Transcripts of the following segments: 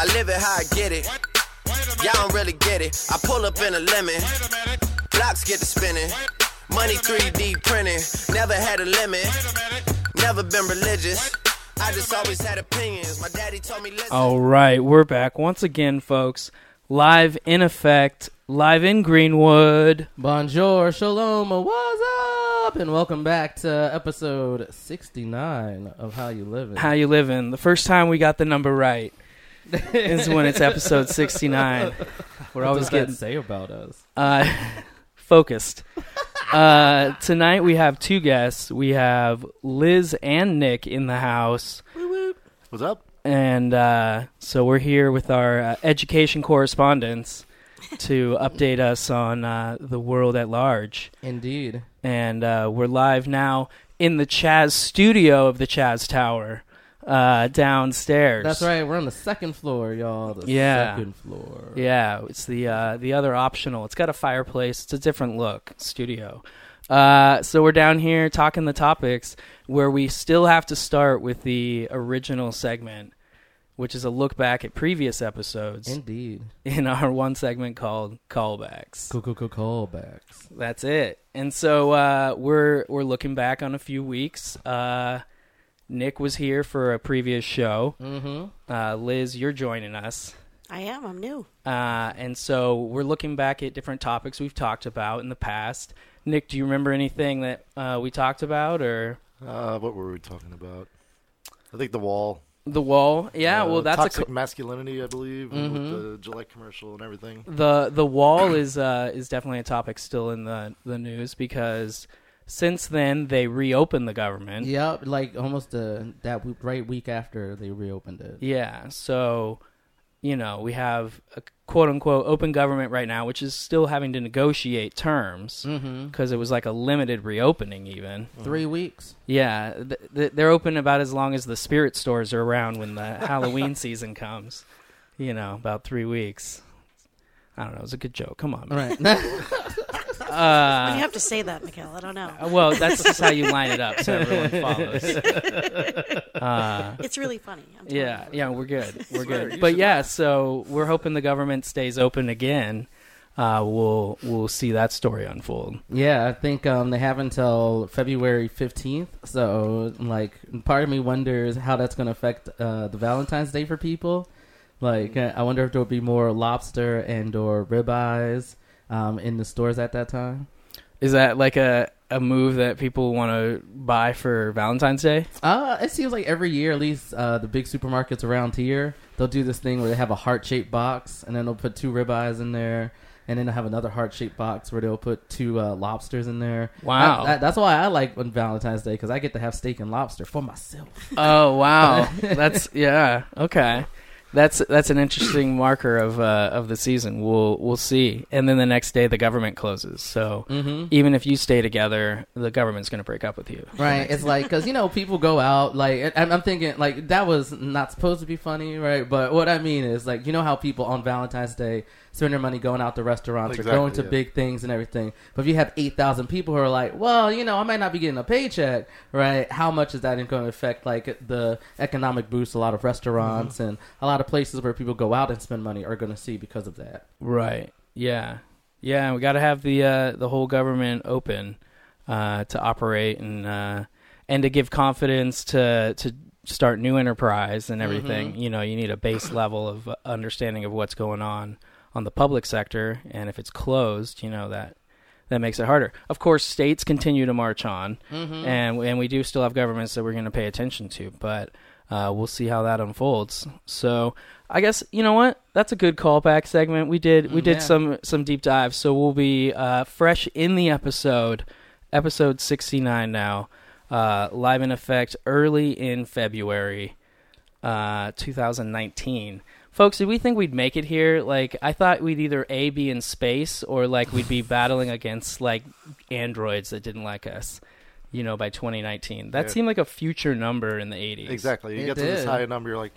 I live it how I get it. Y'all don't really get it. I pull up in a lemon. Blocks get to spinning. Money 3D printing. Never had a limit. Never been religious. I just always had opinions. My daddy told me listen. All right, we're back once again, folks. Live in effect, live in Greenwood. Bonjour, shalom, what's up? And welcome back to episode 69 of How You Living. How you living? The first time we got the number right is when it's episode 69. We're what always does that getting say about us? uh, focused. Uh, tonight we have two guests. We have Liz and Nick in the house. What's up? And uh, so we're here with our uh, education correspondents to update us on uh, the world at large. Indeed. And uh, we're live now in the Chaz studio of the Chaz Tower uh, downstairs. That's right, we're on the second floor, y'all. The Yeah. second floor. Yeah, it's the uh, the other optional. It's got a fireplace. It's a different look studio. Uh, so we're down here talking the topics where we still have to start with the original segment, which is a look back at previous episodes Indeed. in our one segment called callbacks. Cool, cool, cool callbacks. That's it. And so uh, we're we're looking back on a few weeks. Uh, Nick was here for a previous show. Mm-hmm. Uh, Liz, you're joining us. I am. I'm new. Uh, and so we're looking back at different topics we've talked about in the past. Nick, do you remember anything that uh, we talked about or Uh, what were we talking about? I think the wall. the wall? Yeah, Uh, well, that's a co- masculinity, I believe, Mhm. with the Gillette commercial and everything. the the wall is uh, is definitely a topic still in the the news because since then they reopened the government. Yep, like almost uh, that w- right week after they reopened it. Yeah, so you know we have a quote unquote open government right now, which is still having to negotiate terms Mm-hmm. because it was like a limited reopening even. Three weeks. Yeah, th- th- they're open about as long as the spirit stores are around when the Halloween season comes. You know, about three weeks. I don't know. It was a good joke. Come on. All right. When you Uh, have to say that, Mikhail, I don't know. well, that's just how you line it up so everyone follows. Uh, It's really funny. I'm yeah, you. yeah, we're good. We're good. But yeah, so we're hoping the government stays open again. Uh, we'll we'll see that story unfold. Yeah, I think um, they have until February 15th. So, like, part of me wonders how that's going to affect uh, the Valentine's Day for people. Like, uh, I wonder if there'll be more lobster and or ribeyes um, in the stores at that time. Is that like a a move that people want to buy for Valentine's Day? Uh, it seems like every year, at least uh, the big supermarkets around here, they'll do this thing where they have a heart-shaped box, and then they'll put two ribeyes in there, and then they'll have another heart-shaped box where they'll put two uh, lobsters in there. Wow. I- that- that's why I like on Valentine's Day because I get to have steak and lobster for myself. Oh wow, that's yeah okay. That's that's an interesting marker of uh, of the season. We'll we'll see, and then the next day the government closes. So Mm-hmm. even if you stay together, the government's going to break up with you. Right, it's like because you know people go out like and I'm thinking like that was not supposed to be funny, right? But what I mean is like you know how people on Valentine's Day spend their money going out to restaurants or going to yeah. big things and everything. But if you have eight thousand people who are like, well, you know, I might not be getting a paycheck, right? How much is that going to affect like the economic boost a lot of restaurants Mm-hmm. and a lot of places where people go out and spend money are going to see because of that? Right. Yeah. Yeah. We got to have the uh, the whole government open uh, to operate and uh, and to give confidence to to start new enterprise and everything. You know, you need a base level of understanding of what's going on on the public sector, and if it's closed, you know that that makes it harder. Of course, states continue to march on, and and we do still have governments that we're going to pay attention to, but uh, we'll see how that unfolds. So I guess you know what that's a good callback segment. We did we Mm, did yeah. some some deep dives, so we'll be uh, fresh in the episode, episode sixty nine now, uh, live in effect early in February, uh, two thousand nineteen. Folks, did we think we'd make it here? Like, I thought we'd either A, be in space, or like we'd be battling against like androids that didn't like us, you know, by 2019. That Yeah. seemed like a future number in the 80s. Exactly. You It get to this did. high number, you're like,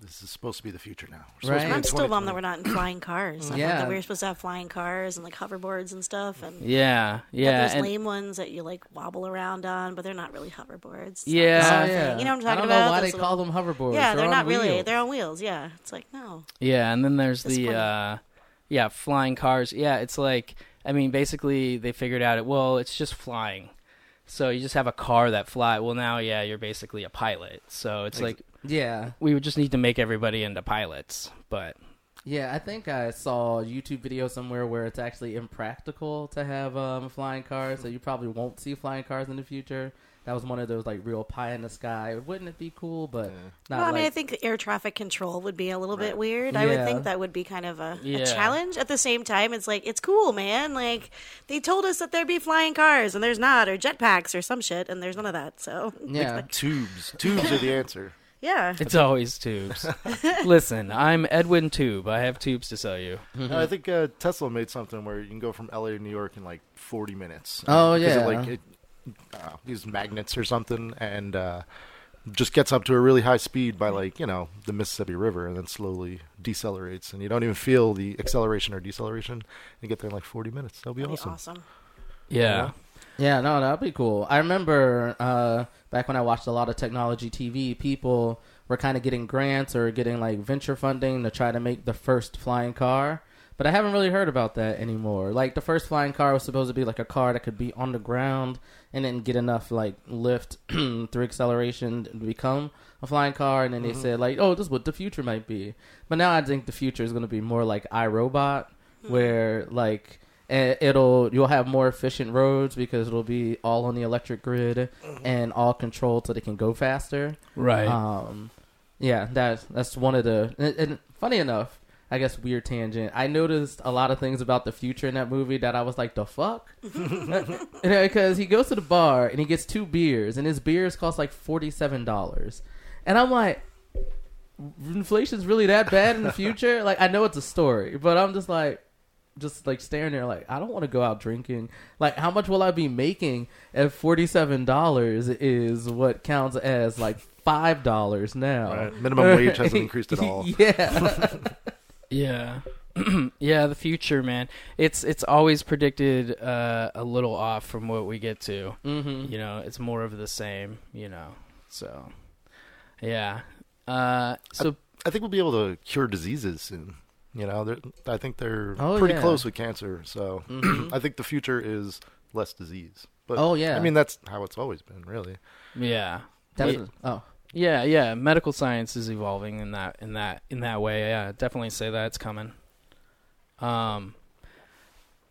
this is supposed to be the future now. We're Right. to be in I'm still bummed that we're not in flying cars. I Yeah. that we were supposed to have flying cars and like hoverboards and stuff, and Yeah, yeah, those and, lame ones that you like wobble around on, but they're not really hoverboards. Yeah. yeah. You know what I'm talking I don't about? know why Those they little- call them hoverboards. Yeah, they're, on not really. wheels. They're on wheels. Yeah, it's like no. yeah, and then there's the uh, yeah flying cars. Yeah, it's like I mean, basically they figured out it. Well, it's just flying. So you just have a car that fly. Well, now yeah, you're basically a pilot. So it's like Yeah. we would just need to make everybody into pilots. But Yeah, I think I saw a YouTube video somewhere where it's actually impractical to have um, flying cars, so you probably won't see flying cars in the future. That was one of those like real pie in the sky. Wouldn't it be cool? But not well, I mean, like, I think air traffic control would be a little bit weird. I would think that would be kind of a, Yeah. a challenge. At the same time, it's like it's cool, man. Like they told us that there'd be flying cars, and there's not, or jetpacks, or some shit, and there's none of that. So yeah, Tubes. Tubes are the answer. Yeah, it's always tubes. Listen, I'm Edwin Tube. I have tubes to sell you. No, I think uh, Tesla made something where you can go from LA to New York in like 40 minutes. Oh, Because yeah. It, like it, uh, these magnets or something, and uh, just gets up to a really high speed by like you know the Mississippi River, and then slowly decelerates, and you don't even feel the acceleration or deceleration. You get there in like 40 minutes. That'll be That'd be awesome. awesome. Yeah. Yeah, no, that'd be cool. I remember uh, back when I watched a lot of technology TV, people were kind of getting grants or getting like venture funding to try to make the first flying car. But I haven't really heard about that anymore. Like the first flying car was supposed to be like a car that could be on the ground and then get enough like lift through acceleration to become a flying car. And then they said like, oh, this is what the future might be. But now I think the future is going to be more like I, Robot, where like eh, it'll you'll have more efficient roads because it'll be all on the electric grid and all controlled so they can go faster. Right. Um, yeah, that's that's one of the. And, and funny enough, I guess weird tangent. I noticed a lot of things about the future in that movie that I was like, the fuck, because he goes to the bar and he gets two beers, and his beers cost like forty seven dollars, and I'm like. Inflation's really that bad in the future? Like I know it's a story, but I'm just like, just like staring there, like I don't want to go out drinking. Like, how much will I be making if forty seven dollars is what counts as like five dollars now? Right. Minimum wage hasn't increased at all. yeah, Yeah. yeah, the future, man. It's it's always predicted uh, a little off from what we get to. hmm You know, it's more of the same, you know. So yeah. Uh so I think we'll be able to cure diseases soon. You know, I think they're Oh, pretty yeah. close with cancer. So Mhm. I think the future is less disease. But Oh, yeah. I mean that's how it's always been, really. yeah. Definitely. Oh, Yeah, yeah, medical science is evolving in that in that in that way. Yeah, definitely say that it's coming. Um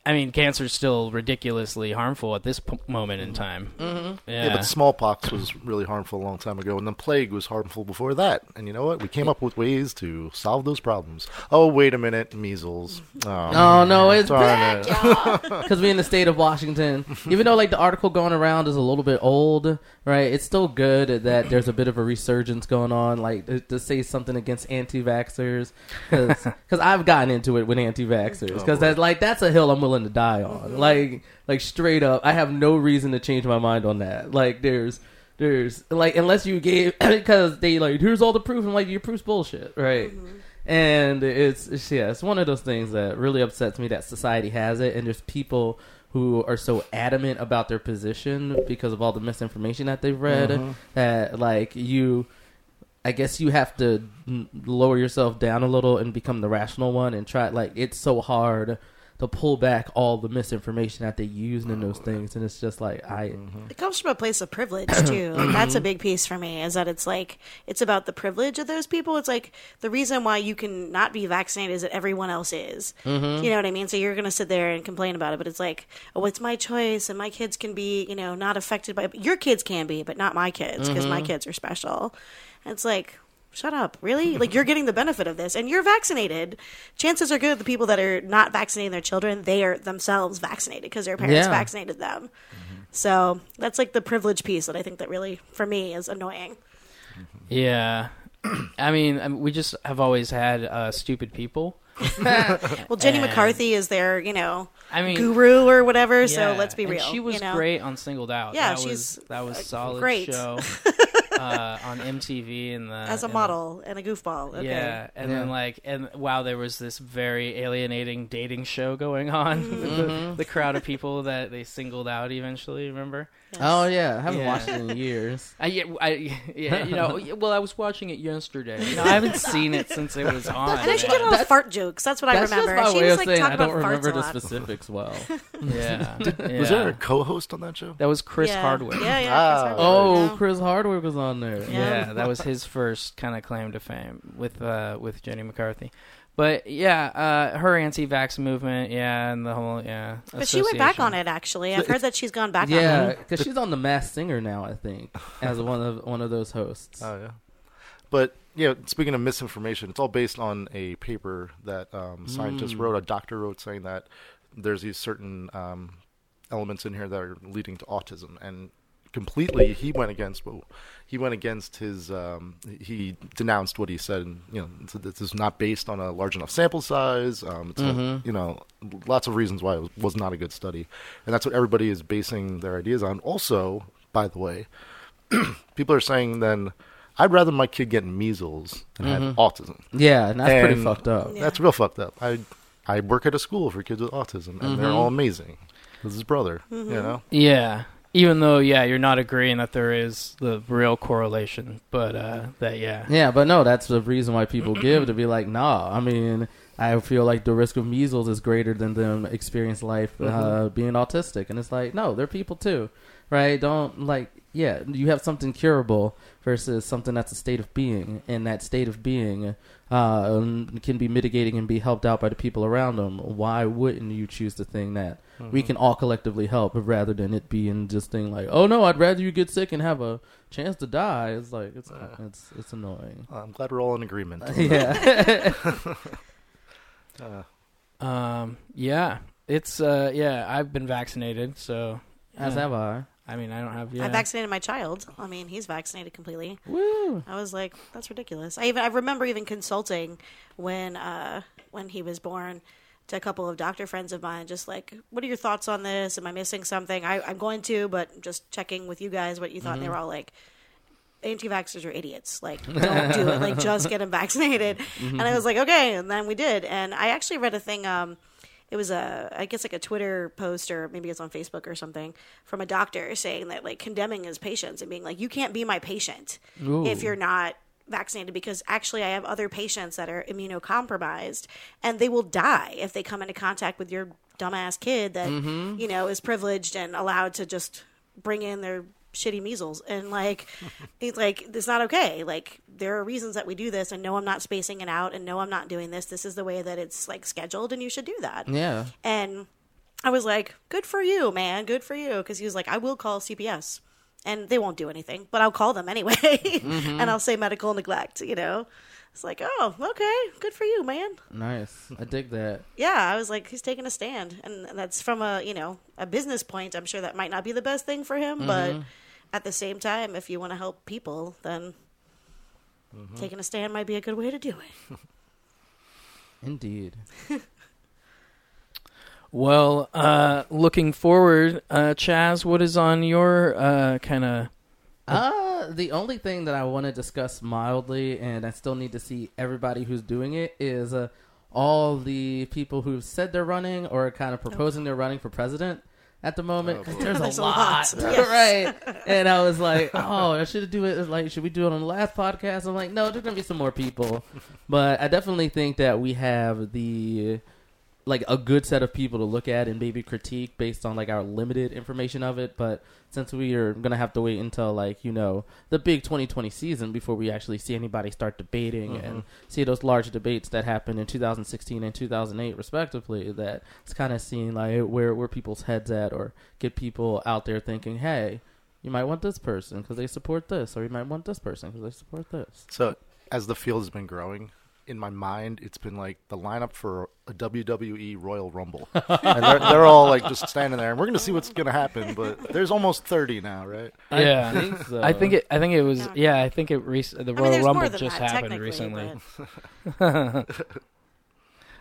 I mean, cancer's still ridiculously harmful at this p- moment in time. mm-hmm. Yeah. Yeah. but smallpox was really harmful a long time ago, and the plague was harmful before that. And you know what? We came up with ways to solve those problems. Oh, wait a minute, measles. Oh, Oh no, it's darn back, because we're in the state of Washington. Even though like the article going around is a little bit old, right? It's still good that there's a bit of a resurgence going on. Like to, to say something against anti-vaxxers, because I've gotten into it with anti-vaxxers, Oh, because boy. that like that's a hill I'm willing to die on. Like like straight up, I have no reason to change my mind on that. Like there's. There's like unless you gave because they like here's all the proof and like your proof's bullshit right mm-hmm. and it's, it's yeah it's one of those things that really upsets me that society has it and there's people who are so adamant about their position because of all the misinformation that they've read mm-hmm. that like you i guess you have to lower yourself down a little and become the rational one and try like it's so hard to pull back all the misinformation that they use in those things and it's just like i mm-hmm. It comes from a place of privilege too. Like, that's a mm-hmm. big piece for me. Is that it's like it's about the privilege of those people. It's like the reason why you can not be vaccinated is that everyone else is. Mm-hmm. You know what I mean? So you're gonna sit there and complain about it, but it's like, oh, it's my choice, and my kids can be, you know, not affected by. Your kids can be, but not my kids because my kids are special. And it's like. Shut up. Really? Like, you're getting the benefit of this, and you're vaccinated. Chances are good the people that are not vaccinating their children, they are themselves vaccinated because their parents Yeah. vaccinated them. Mm-hmm. So that's like the privilege piece that I think that really, for me, is annoying. Mm-hmm. Yeah. I mean, um, we just have always had uh, stupid people. Well, Jenny And- McCarthy is their, you know, I mean, guru or whatever. So let's be and real. she was you know? great on Singled Out. Yeah, that she's, was that was solid great. show. Uh, on MTV in the As a in the- model and a goofball. Okay. Yeah, and then like, and wow, there was this very alienating dating show going on. Mm-hmm. the, the crowd of people that they singled out eventually. Remember? Yes. Oh yeah, I haven't Yeah. watched it in years. I, yeah, I, yeah, you know. Well, I was watching it yesterday. You know, I haven't seen it since it was on. And then she man. did all the fart jokes. That's what That's I remember. just my she way was of like saying talking I don't about remember farts the a lot. specifics well. yeah. Was there a Yeah. co-host on that show? That was Chris yeah. Hardwick. Yeah, yeah. Ah. Chris Hardwick, Oh, yeah. Chris Hardwick was on there. Yeah. Yeah, that was his first kind of claim to fame with uh, with Jenny McCarthy. But yeah, uh, her anti-vax movement, yeah, and the whole yeah. But she went back on it. Actually, I've heard that she's gone back Yeah, on it. because she's on the Masked Singer now, I think, as one of one of those hosts. Oh yeah. But yeah, speaking of misinformation, it's all based on a paper that um, scientists Mm. wrote. A doctor wrote saying that there's these certain um, elements in here that are leading to autism, and completely he went against. Well, he went against his. Um, he denounced what he said, and you know, this is not based on a large enough sample size. Um, it's a- you know, lots of reasons why it was, was not a good study, and that's what everybody is basing their ideas on. Also, by the way, people are saying then. I'd rather my kid get measles than have autism. Yeah, and that's pretty fucked up. Yeah. That's real fucked up. I I work at a school for kids with autism, and they're Mhm. all amazing. This is his brother, you know. Yeah, even though yeah, you're not agreeing that there is the real correlation, but uh, that yeah, Yeah, but no, that's the reason why people give to be like, nah. I mean, I feel like the risk of measles is greater than them experience life uh, being autistic, and it's like, no, they're people too, right? Don't like, yeah, you have something curable versus something that's a state of being, and that state of being uh, can be mitigating and be helped out by the people around them. Why wouldn't you choose the thing that we can all collectively help, rather than it being just thing like, oh no, I'd rather you get sick and have a chance to die. It's like it's it's it's annoying. I'm glad we're all in agreement. Yeah. Uh, um, yeah, it's uh, yeah, I've been vaccinated, so As yeah. have I. I mean, I don't have yeah. I vaccinated my child. I mean, he's vaccinated completely. Woo. I was like, that's ridiculous. I even I remember even consulting when uh, when he was born to a couple of doctor friends of mine, just like, what are your thoughts on this? Am I missing something? I, I'm going to, but just checking with you guys what you thought. And they were all like, anti-vaxxers are idiots. Like, don't do it. Like, just get them vaccinated. And I was like, okay. And then we did. And I actually read a thing. Um, it was a, I guess like a Twitter post or maybe it's on Facebook or something from a doctor saying that like condemning his patients and being like, you can't be my patient Ooh. if you're not vaccinated because actually I have other patients that are immunocompromised and they will die if they come into contact with your dumbass kid that mm-hmm. you know is privileged and allowed to just bring in their shitty measles and like it's like it's not okay like there are reasons that we do this and no I'm not spacing it out and no I'm not doing this this is the way that it's like scheduled and you should do that Yeah. and I was like, good for you, man. Good for you. Because he was like, I will call CPS. And they won't do anything, but I'll call them anyway. Mm-hmm. and I'll say medical neglect, you know? It's like, oh, okay. Good for you, man. Nice. I dig that. Yeah, I was like, he's taking a stand. And that's from a, you know, a business point. I'm sure that might not be the best thing for him, but mm-hmm. At the same time, if you want to help people, then taking a stand might be a good way to do it. Indeed. Well, uh, looking forward, uh, Chaz, what is on your uh, kind of Uh, the only thing that I want to discuss mildly, and I still need to see everybody who's doing it, is uh, all the people who've said they're running or kind of proposing they're running for president at the moment. Oh, 'cause there's, There's a a lot, lot, yes. right? And I was like, oh, I should do it. Like, should we do it on the last podcast? I'm like, no, there's gonna be some more people, but I definitely think that we have the like a good set of people to look at and maybe critique based on like our limited information of it. But since we are gonna have to wait until like you know the big 2020 season before we actually see anybody start debating and mm-hmm. see those large debates that happened in 2016 and 2008 respectively, that it's kind of seeing like where where people's heads at or get people out there thinking, hey. You might want this person because they support this, or you might want this person because they support this. so as the field has been growing, in my mind, it's been like the lineup for a WWE Royal Rumble, and they're, they're all like just standing there, and we're gonna see what's gonna happen. But there's almost thirty now, right? yeah? I think so. I think it. I think it was. Yeah. Yeah, I think it. Rec- the I mean, Royal Rumble just that, happened recently.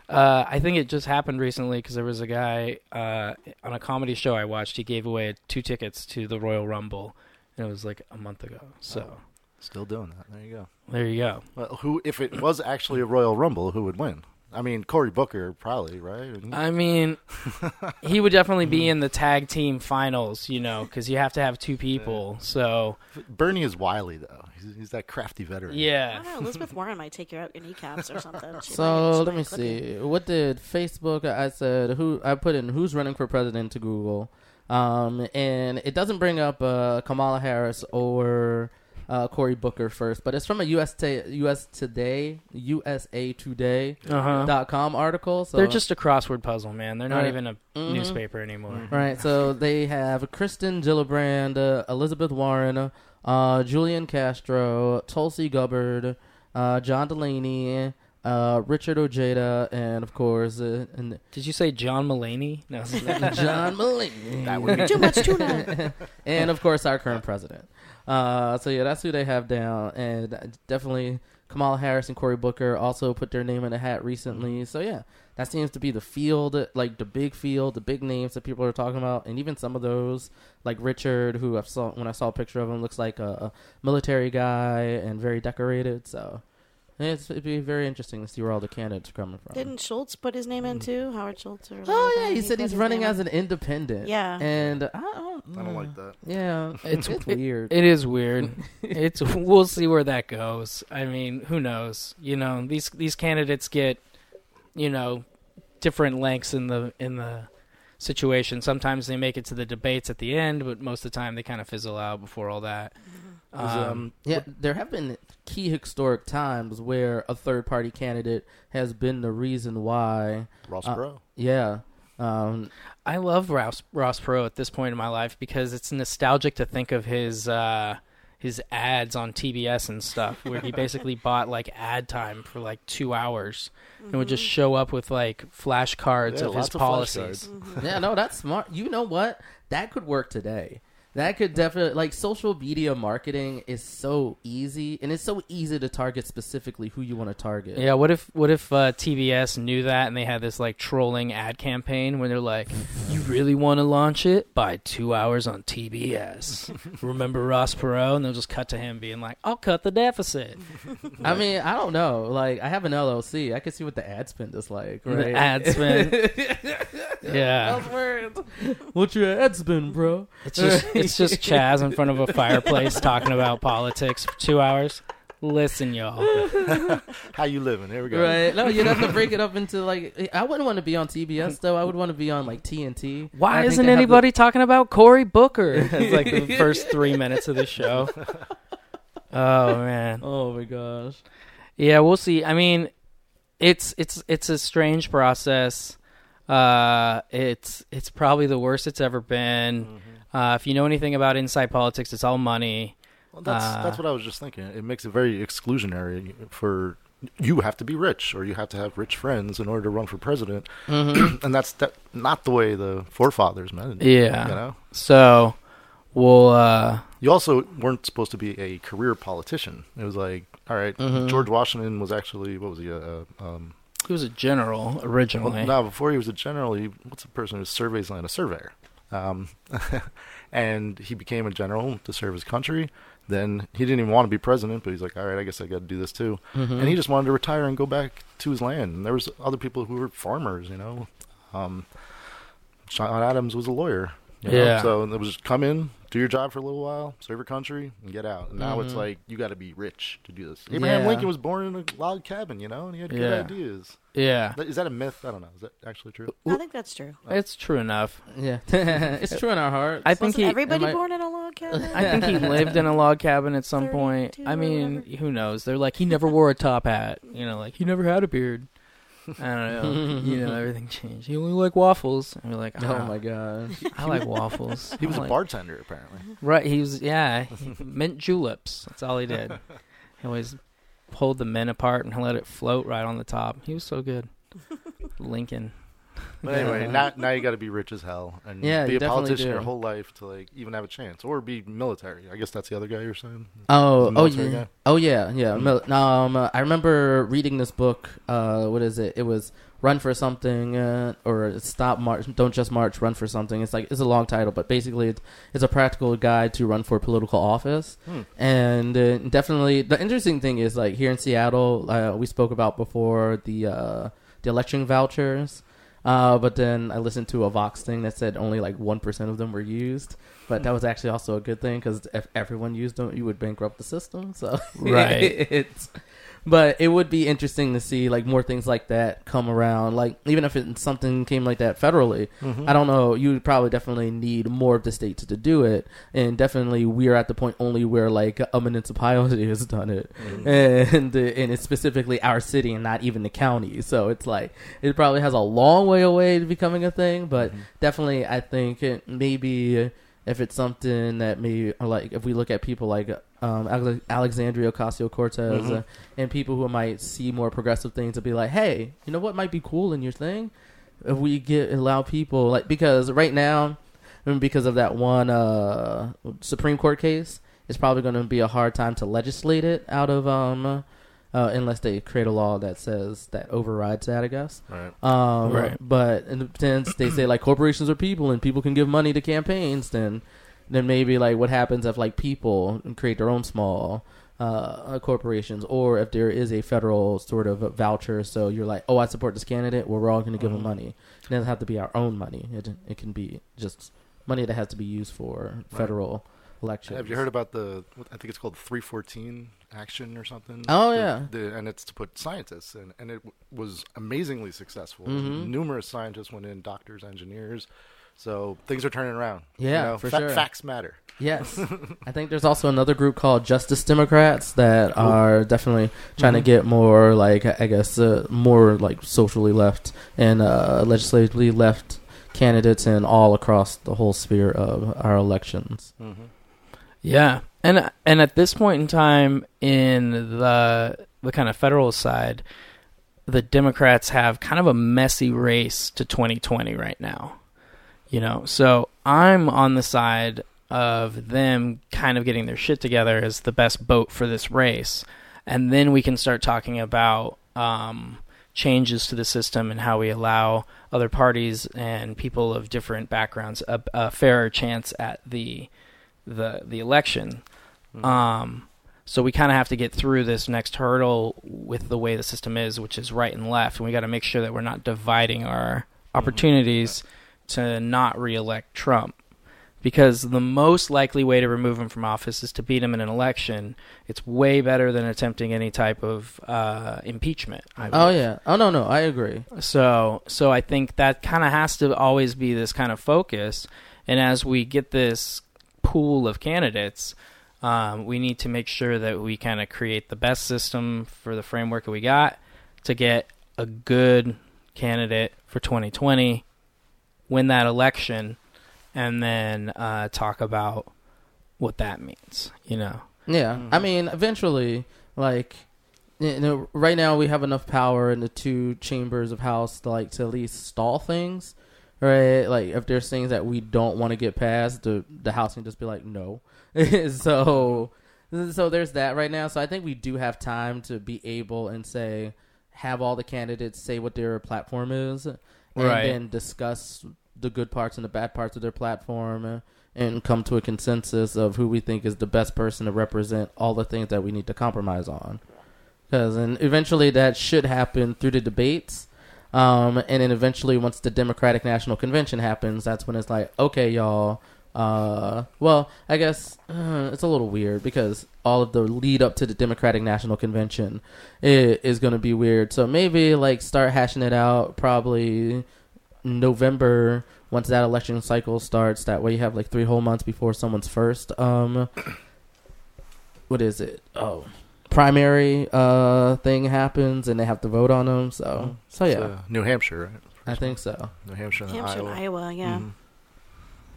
Uh, I think it just happened recently because there was a guy uh, on a comedy show I watched. He gave away two tickets to the Royal Rumble, and it was like a month ago. So Still doing that. There you go. There you go. Well, who, if it was actually a Royal Rumble, who would win? I mean, Cory Booker probably, right? I mean, he would definitely be in the tag team finals, you know, because you have to have two people. So Bernie is wily though. He's, he's that crafty veteran. I yeah, don't know. Elizabeth Warren might take you out your kneecaps or something. She So she let me might see. What did Facebook? I said who? I put in who's running for president to Google, um, and it doesn't bring up uh, Kamala Harris or uh, Cory Booker first, but it's from a US ta- US Today USA Today uh-huh. dot com article. So they're just a crossword puzzle, man. They're not Right. even a Mhm. newspaper anymore. Right, so they have Kirsten Gillibrand, uh, Elizabeth Warren, uh, Julian Castro, Tulsi Gabbard, uh, John Delaney, uh, Richard Ojeda, and of course, uh, and Did you say John Mulaney? No. John Mulaney. That would be Too much tuna. and of course, our current president. Uh, so yeah, that's who they have down, and definitely Kamala Harris and Cory Booker also put their name in a hat recently. So yeah, that seems to be the field, like the big field, the big names that people are talking about, and even some of those, like Richard, who I saw when I saw a picture of him, looks like a, a military guy and very decorated. So it's, it'd be very interesting to see where all the candidates are coming from. Didn't Schultz put his name in mm. too? Howard Schultz or oh yeah, he said he's running as an independent. Yeah. and I don't, I don't like that. Yeah, It's- it's, it- weird. It is weird. it's we'll see where that goes. I mean, who knows? You know, these these candidates get, you know, different lengths in the in the situation. Sometimes they make it to the debates at the end, but most of the time they kind of fizzle out before all that. Mm-hmm. Was, Um, um, Yeah, there have been key historic times where a third party candidate has been the reason why. Ross uh, Perot. Yeah. Um, I love Ross Ross Perot at this point in my life because it's nostalgic to think of his uh, his ads on TBS and stuff, where he basically bought like ad time for like two hours and would just show up with like flashcards Yeah, of his lots of policies. yeah, no, that's smart. You know what? That could work today. That could definitely like social media marketing is so easy, and it's so easy to target specifically who you want to target. Yeah, what if what if uh, TBS knew that and they had this like trolling ad campaign where they're like, "You really want to launch it? Buy two hours on TBS." Remember Ross Perot, and they'll just cut to him being like, "I'll cut the deficit." I mean, I don't know. Like, I have an LLC. I can see what the ad spend is like. Right? The ad spend. yeah, Those words. What's your ad spend, bro? it's just it's just Chaz in front of a fireplace talking about politics for two hours. Listen, y'all. How you living? Here we go. Right? No, you'd have to break it up into like. I wouldn't want to be on TBS though. I would want to be on like TNT. Why I isn't they have the- anybody talking about Cory Booker? It's like the first three minutes of the show. Oh man. Oh my gosh. Yeah, we'll see. I mean, it's it's it's a strange process. Uh, it's it's probably the worst it's ever been. Mm-hmm. Uh, if you know anything about inside politics, it's all money. Well, that's Uh, that's what I was just thinking. It makes it very exclusionary for you have to be rich or you have to have rich friends in order to run for president, Mm-hmm. and that's that, not the way the forefathers meant it. Yeah. you know. So we'll. Uh, You also weren't supposed to be a career politician. It was like, all right, Mhm. George Washington was actually what was he? Uh, um, he was a general well, originally. no, before he was a general, he what's a person who surveys land? A surveyor. Um, and he became a general to serve his country. Then he didn't even want to be president, but he's like, all right, I guess I got to do this too. Mm-hmm. and he just wanted to retire and go back to his land. And there was other people who were farmers, you know. Um, John Adams was a lawyer, you know? Yeah. So it was come in, do your job for a little while, serve your country, and get out. And now it's Mhm. like you got to be rich to do this. Abraham Yeah. Lincoln was born in a log cabin, you know, and he had good ideas. yeah, Is that a myth? I don't know. Is that actually true? I think that's true. it's true enough. Yeah, it's true in our hearts. I think Wasn't he. everybody I- born in a log cabin? I think he lived in a log cabin at some point. I mean, who knows? They're like, he never wore a top hat. You know, like he never had a beard. I don't know. you know, everything changed. He only like waffles. And we're like, oh "Ah, my god. I like waffles. He was I'm a like, bartender, apparently. Right. He was. Yeah. He mint juleps. That's all he did. He always pulled the mint apart and let it float right on the top. He was so good. Lincoln. But anyway, now now you got to be rich as hell and Yeah, be you a definitely politician do. your whole life to like even have a chance, or be military. I guess that's the other guy you're saying. Oh, The oh military yeah, guy? oh yeah, yeah. Mil- Um, uh, I remember reading this book. Uh, what is it? It was "Run for Something" uh, or "Stop March." Don't just march. Run for something. It's like it's a long title, but basically it's, it's a practical guide to run for political office. Hmm. And uh, definitely, the interesting thing is like here in Seattle, uh, we spoke about before the uh, the election vouchers. Uh, but then I listened to a Vox thing that said only like one percent of them were used. But that was actually also a good thing because if everyone used them, you would bankrupt the system. So Right. it's, but it would be interesting to see like more things like that come around. Like even if it, something came like that federally, Mm-hmm. I don't know. You would probably definitely need more of the states to do it, and definitely we're at the point only where like a municipality has done it, Mm-hmm. and and it's specifically our city and not even the county. So it's like it probably has a long way away to becoming a thing, but Mm-hmm. definitely I think it maybe if it's something that maybe like if we look at people like um, Ale- Alexandria Ocasio Cortez Mhm. uh, and people who might see more progressive things to be like, hey, you know what might be cool in your thing if we get allow people like because right now and because of that one uh, Supreme Court case, it's probably going to be a hard time to legislate it out of um uh, unless they create a law that says that overrides that, I guess. Right. Um, Right. But in the sense they say like corporations are people and people can give money to campaigns, then then maybe like what happens if like people create their own small uh, corporations, or if there is a federal sort of voucher, so you're like, oh, I support this candidate, well, we're all going to give them Mhm. money. It doesn't have to be our own money. It it can be just money that has to be used for federal Have you heard about the? I think it's called 314 action or something. Oh, The- yeah. the, and it's to put scientists in, and it w- was amazingly successful. Mhm. Numerous scientists went in, doctors, engineers. So things are turning around. you Yeah, know? for Fa- sure. Facts matter. Yes, I think there's also another group called Justice Democrats that are definitely trying to get more like I guess uh, more like socially left and uh, legislatively left candidates and all across the whole sphere of our elections. Mm-hmm. Yeah, and and at this point in time in the the kind of federal side, the Democrats have kind of a messy race to 2020 right now. You know, so I'm on the side of them kind of getting their shit together as the best boat for this race, and then we can start talking about um, changes to the system and how we allow other parties and people of different backgrounds a, a fairer chance at the the the election. Um, so we kind of have to get through this next hurdle with the way the system is, which is right and left, and we got to make sure that we're not dividing our opportunities to not reelect Trump. Because the most likely way to remove him from office is to beat him in an election. It's way better than attempting any type of uh, impeachment. I Oh yeah, oh no no, I agree. So so I think that kind of has to always be this kind of focus. And as we get this pool of candidates, um, we need to make sure that we kind of create the best system for the framework that we got to get a good candidate for 2020, win that election, and then uh, talk about what that means. You know. Yeah, I mean, eventually, like, you know, right now we have enough power in the two chambers of House to like to at least stall things, right? Like, if there's things that we don't want to get past, the the House can just be like, no. so, so there's that right now. So I think we do have time to be able and say, have all the candidates say what their platform is, and Right. then discuss the good parts and the bad parts of their platform and come to a consensus of who we think is the best person to represent all the things that we need to compromise on. Because and eventually that should happen through the debates, um, and then eventually once the Democratic National Convention happens, that's when it's like, okay, y'all. Uh, well, I guess uh, it's a little weird because all of the lead up to the Democratic National Convention is, going to be weird. So maybe like start hashing it out probably November once that election cycle starts. That way you have like three whole months before someone's first um what is it? Oh, primary uh thing happens and they have to vote on them. So so yeah, uh, New Hampshire, right? I think so. New Hampshire, and Hampshire Iowa. and Iowa, yeah. Mhm.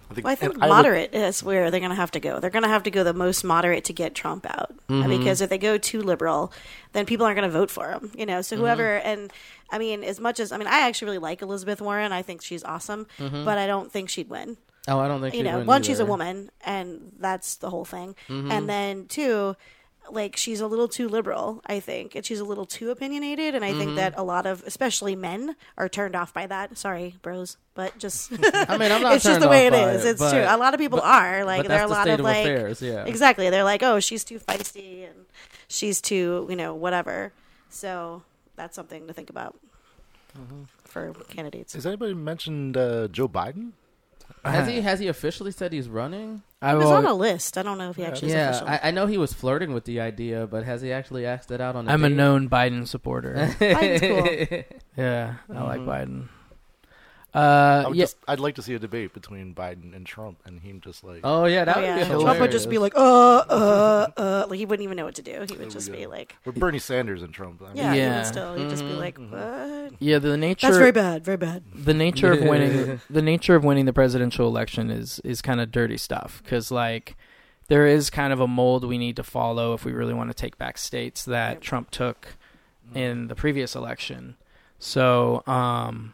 I think, Well, I think and would- moderate is where they're going to have to go. They're going to have to go the most moderate to get Trump out, Mm-hmm. because if they go too liberal, then people aren't going to vote for him. You know, so whoever Mm-hmm. and I mean, as much as I mean, I actually really like Elizabeth Warren. I think she's awesome, Mm-hmm. but I don't think she'd win. Oh, I don't think You she'd know, win one, she's a woman, and that's the whole thing. Mm-hmm. And then two, like she's a little too liberal, I think, and she's a little too opinionated. And I Mm-hmm. think that a lot of, especially men, are turned off by that. Sorry, bros, but just I mean, I'm not. it's just the way it is. it. It's but- true. A lot of people are like there are a the lot of of like affairs, yeah. exactly. They're like, oh, she's too feisty and she's too, you know, whatever. So that's something to think about Mm-hmm. for candidates. Has anybody mentioned uh, Joe Biden? Has he has he officially said he's running? I was on a list. I don't know if he actually is yeah, official. I, I know he was flirting with the idea, but has he actually asked it out on? A I'm a known Biden supporter. Biden's cool. yeah, I like Mm-hmm. Biden. I Uh, would yeah, just, I'd like to see a debate between Biden and Trump, and him just like, Oh yeah, that Oh, would yeah. be Trump would just be like, uh, uh, uh, like he wouldn't even know what to do. He would just go. be like, or Bernie Sanders and Trump. I mean, yeah, he Yeah. would still, he'd just be Mm-hmm. like, what? yeah. The nature That's very bad, very bad. the nature of winning the nature of winning the presidential election is is kind of dirty stuff because like there is kind of a mold we need to follow if we really want to take back states that Right. Trump took in the previous election. So, um,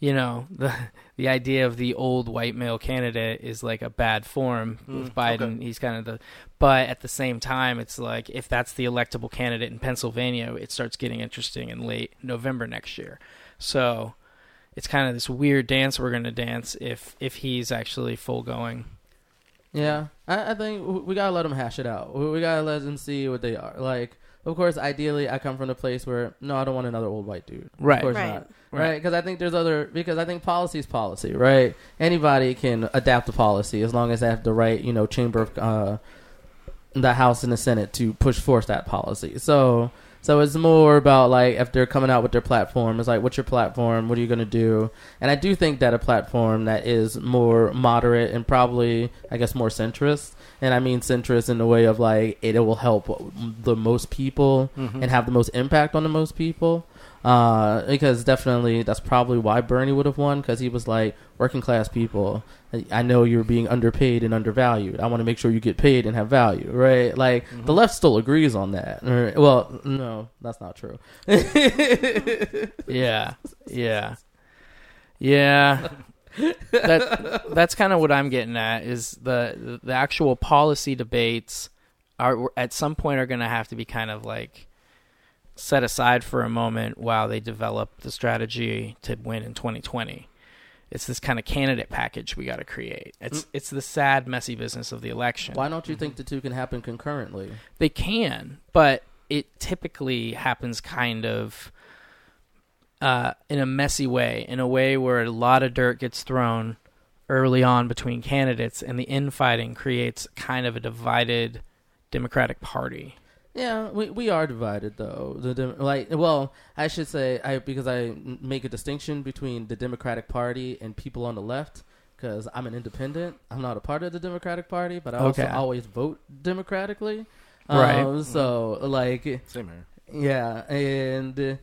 you know the the idea of the old white male candidate is like a bad form mm, with Biden. He's kind of the, but at the same time, it's like if that's the electable candidate in Pennsylvania, it starts getting interesting in late November next year. So it's kind of this weird dance we're going to dance if if he's actually full going. Yeah, I, I think we gotta let them hash it out. We, we gotta let them see what they are. Like, of course, ideally, I come from a place where no, I don't want another old white dude. Right. Of course Right. not. Right. Right. Because I think there's other. Because I think policy is policy. Right. Anybody can adapt the policy as long as they have the right, you know, chamber of uh, the House and the Senate to push forth that policy. So. So it's more about like if they're coming out with their platform, it's like, what's your platform? What are you going to do? And I do think that a platform that is more moderate and probably, I guess, more centrist, and I mean centrist in the way of like it, will help the most people and have the most impact on the most people. Uh, because definitely that's probably why Bernie would have won because he was like working class people. I- know you're being underpaid and undervalued. I want to make sure you get paid and have value, right? Like the left still agrees on that. Or, well, no, that's not true. Yeah, yeah, yeah. that that's kind of what I'm getting at is the the actual policy debates are at some point are going to have to be kind of like set aside for a moment while they develop the strategy to win in 2020. It's this kind of candidate package we got to create. It's mm. it's the sad, messy business of the election. Why don't you think the two can happen concurrently? They can, but it typically happens kind of uh, in a messy way, in a way where a lot of dirt gets thrown early on between candidates, and the infighting creates kind of a divided Democratic Party. Yeah, we we are divided though. The dem- like, well, I should say I because I make a distinction between the Democratic Party and people on the left. Because I'm an independent, I'm not a part of the Democratic Party, but I also always vote democratically. Right. Um, so, like, Same here. yeah, and uh,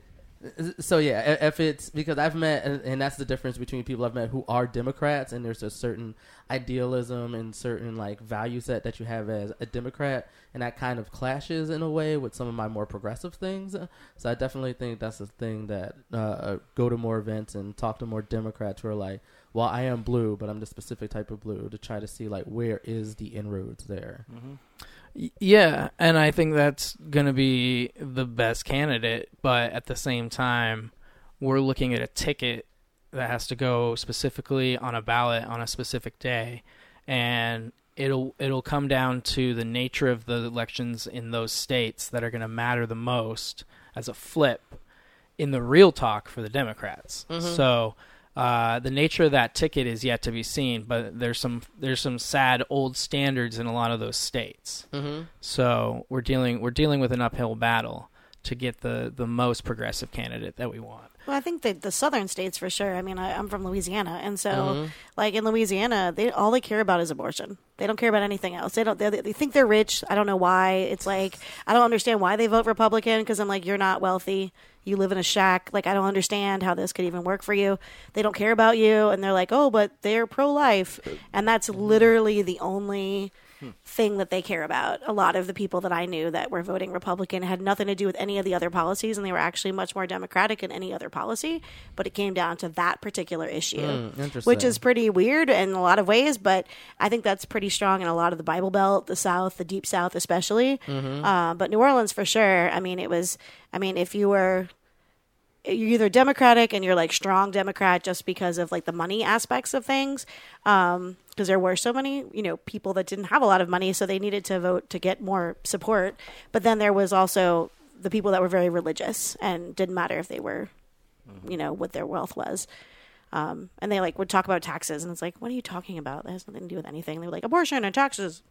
so yeah, if it's because I've met, and that's the difference between people I've met who are Democrats, and there's a certain idealism and certain like value set that you have as a Democrat, and that kind of clashes in a way with some of my more progressive things. So I definitely think that's the thing that uh, go to more events and talk to more Democrats who are like, well, I am blue, but I'm the specific type of blue to try to see like where is the inroads there. Y- Yeah, and I think that's going to be the best candidate, but at the same time, we're looking at a ticket that has to go specifically on a ballot on a specific day, and it'll it'll come down to the nature of the elections in those states that are going to matter the most as a flip in the real talk for the Democrats. Mm-hmm. So uh, the nature of that ticket is yet to be seen, but there's some there's some sad old standards in a lot of those states. Mm-hmm. So we're dealing we're dealing with an uphill battle to get the the most progressive candidate that we want. Well, I think that the southern states for sure. I mean, I, I'm from Louisiana, and so Mm-hmm. like in Louisiana, they all they care about is abortion. They don't care about anything else. They don't. They, they think they're rich. I don't know why. It's like I don't understand why they vote Republican because I'm like, you're not wealthy. You live in a shack. Like I don't understand how this could even work for you. They don't care about you, and they're like, oh, but they're pro life, and that's literally the only thing that they care about. A lot of the people that I knew that were voting Republican had nothing to do with any of the other policies, and they were actually much more Democratic in any other policy. But it came down to that particular issue, interesting. which is pretty weird in a lot of ways. But I think that's pretty strong in a lot of the Bible Belt, the South, the Deep South, especially. Mm-hmm. Uh, but New Orleans for sure. I mean, it was. I mean, if you were you're either Democratic and you're like strong Democrat just because of like the money aspects of things, because there were so many you know people that didn't have a lot of money, so they needed to vote to get more support. But then there was also the people that were very religious and didn't matter if they were, you know, what their wealth was. Um, and they like would talk about taxes, and it's like, what are you talking about? That has nothing to do with anything. They were like abortion and taxes.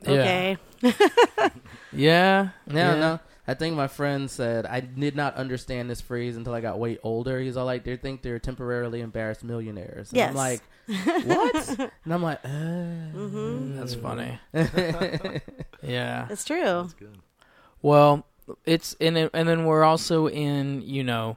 Yeah. Okay, Yeah, No, no. I think my friend said I did not understand this phrase until I got way older. He's all like, they think they're temporarily embarrassed millionaires. And I'm like, what? and I'm like, uh, Mm-hmm. that's funny. yeah. it's true. Well, it's in it, and then we're also in you know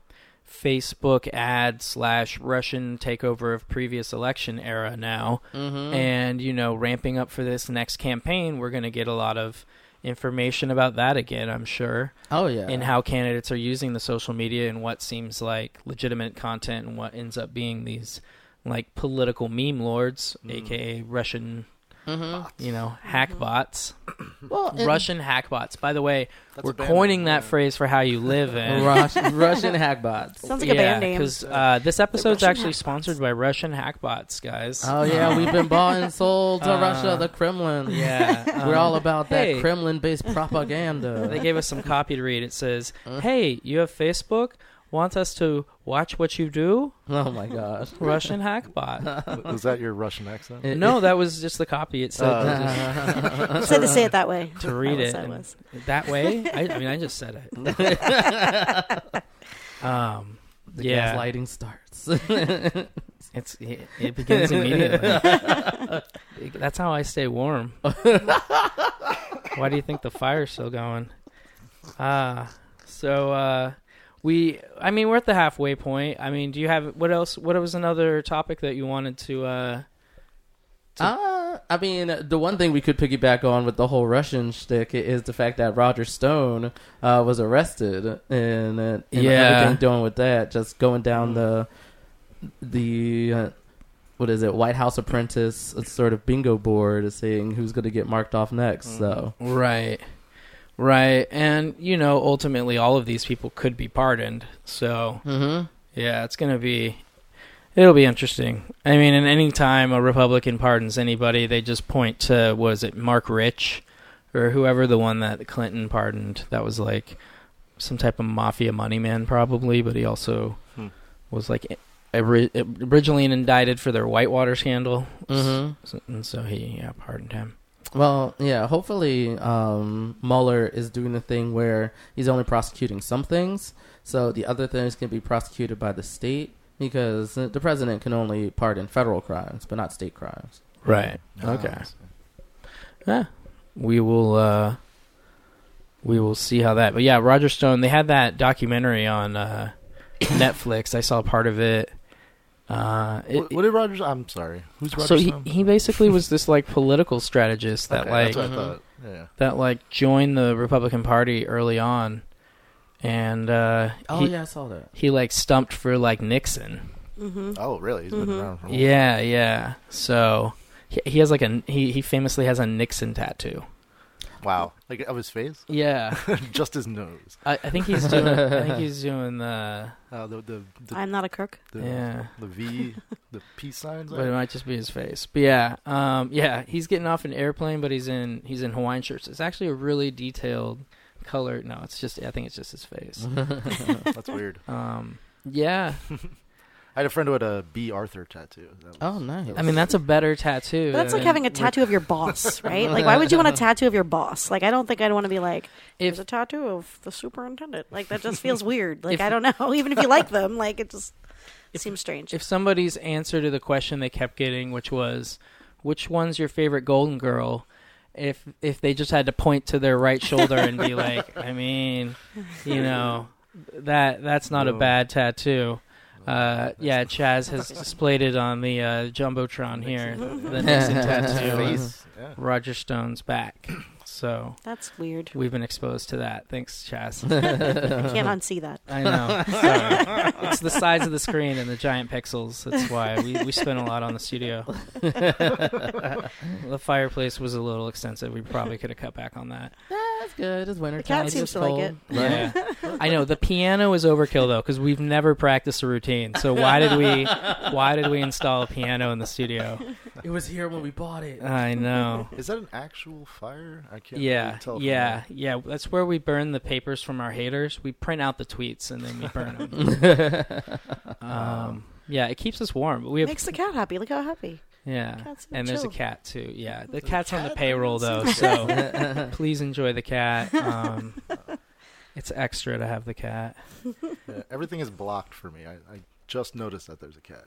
Facebook ad slash Russian takeover of previous election era now, Mm-hmm. and you know ramping up for this next campaign. We're going to get a lot of information about that again. I'm sure, oh yeah, and how candidates are using the social media and what seems like legitimate content and what ends up being these like political meme lords, mm. aka Russian. You know, hack bots. well, and- Russian hackbots. By the way, That's we're a band coining name, that yeah. phrase for how you live in. Rus- Russian hackbots. Sounds like a band name. because uh, this episode's Russian actually hackbots. sponsored by Russian hackbots, guys. Oh yeah, we've been bought and sold to Uh, Russia, the Kremlin. yeah, We're um, all about that hey. Kremlin-based propaganda. They gave us some copy to read. It says, Uh. "Hey, you have Facebook? Want us to watch what you do? oh my gosh. Russian hackbot." Was that your Russian accent? It- no, that was just the copy. It said Uh, You said to say it that way. to read That was- it that was. that way. I, I mean, I just said it. um, the yeah. gaslighting starts. It's it, it begins immediately. That's how I stay warm. Why do you think the fire's still going? Ah, so uh, we. I mean, we're at the halfway point. I mean, do you have what else? What was another topic that you wanted to? Uh, Uh, I mean, the one thing we could piggyback on with the whole Russian shtick is the fact that Roger Stone uh, was arrested and, and Yeah. everything doing with that, just going down the the uh, what is it, White House apprentice uh, sort of bingo board, saying who's going to get marked off next. So right, right, and you know, ultimately, all of these people could be pardoned. So mm-hmm. Yeah, it's gonna be. It'll be interesting. I mean, in any time a Republican pardons anybody, they just point to was it Marc Rich or whoever the one that Clinton pardoned. That was like some type of mafia money man, probably, but he also Hmm. was like originally indicted for their Whitewater scandal, Mm-hmm. So- and so he yeah pardoned him. Well, yeah. Hopefully, um, Mueller is doing the thing where he's only prosecuting some things, so the other things can be prosecuted by the state because the president can only pardon federal crimes, but not state crimes. Right. Ah, Okay. I. Yeah, we will. uh We will see how that. But yeah, Roger Stone. They had that documentary on uh Netflix. I saw part of it. Uh, it- What, what did Rogers? I'm sorry. Who's Rogers? so he Stone? he basically was this like political strategist that Okay, like that's what I Mhm. thought. Yeah. that like joined the Republican Party early on, and uh, Oh he, yeah, I saw that. he like stumped for like Nixon. Mm-hmm. Oh, really? He's been Mhm. around for a while. Yeah, yeah. So he, he has like a he he famously has a Nixon tattoo. Wow. Like of his face, Yeah. just his nose. I, I think he's doing. I think he's doing the. Uh, the the the, I'm not a crook. the, Yeah. the V, the peace signs. But it might just be his face. But yeah, um, yeah, he's getting off an airplane, but he's in he's in Hawaiian shirts. It's actually a really detailed color. No, it's just I think it's just his face. That's weird. Um, yeah, I had a friend who had a Bea Arthur tattoo. That oh, was- Oh, nice. I mean, that's a better tattoo. But that's like than- having a tattoo of your boss, right? Like, why would you want a tattoo of your boss? Like, I don't think I'd want to be like, If there's a tattoo of the superintendent. Like, that just feels weird. Like, If- I don't know. Even if you like them, like, it just seems strange. if somebody's answer to the question they kept getting, which was, "Which one's your favorite Golden Girl?" If if they just had to point to their right shoulder and be like, I mean, you know, that that's not a Whoa. bad tattoo. Uh, yeah, Chaz has displayed it on the uh, jumbotron here. The Nixon tattoo, Face. Roger Stone's back. So That's weird. we've been exposed to that. Thanks, Chaz. I can't unsee that. I know. Sorry. it's the size of the screen and the giant pixels. That's why we, we spent a lot on the studio. the fireplace was a little extensive. We probably could have cut back on that. That's good. It's winter The cat time. seems It's to like cold. it. Yeah, I know the piano is overkill though because we've never practiced a routine. So why did we why did we install a piano in the studio? It was here when we bought it. I know. Is that an actual fire? I can't. Yeah, really tell from yeah, yeah. That's where we burn the papers from our haters. We print out the tweets and then we burn them. um, yeah, it keeps us warm. But we have Makes the cat happy. Look how happy. Yeah, Cat's and there's a cat too. Yeah, the There's a cat's on the payroll though, so please enjoy the cat. Um, it's extra to have the cat. Yeah, everything is blocked for me. I, I just noticed that there's a cat.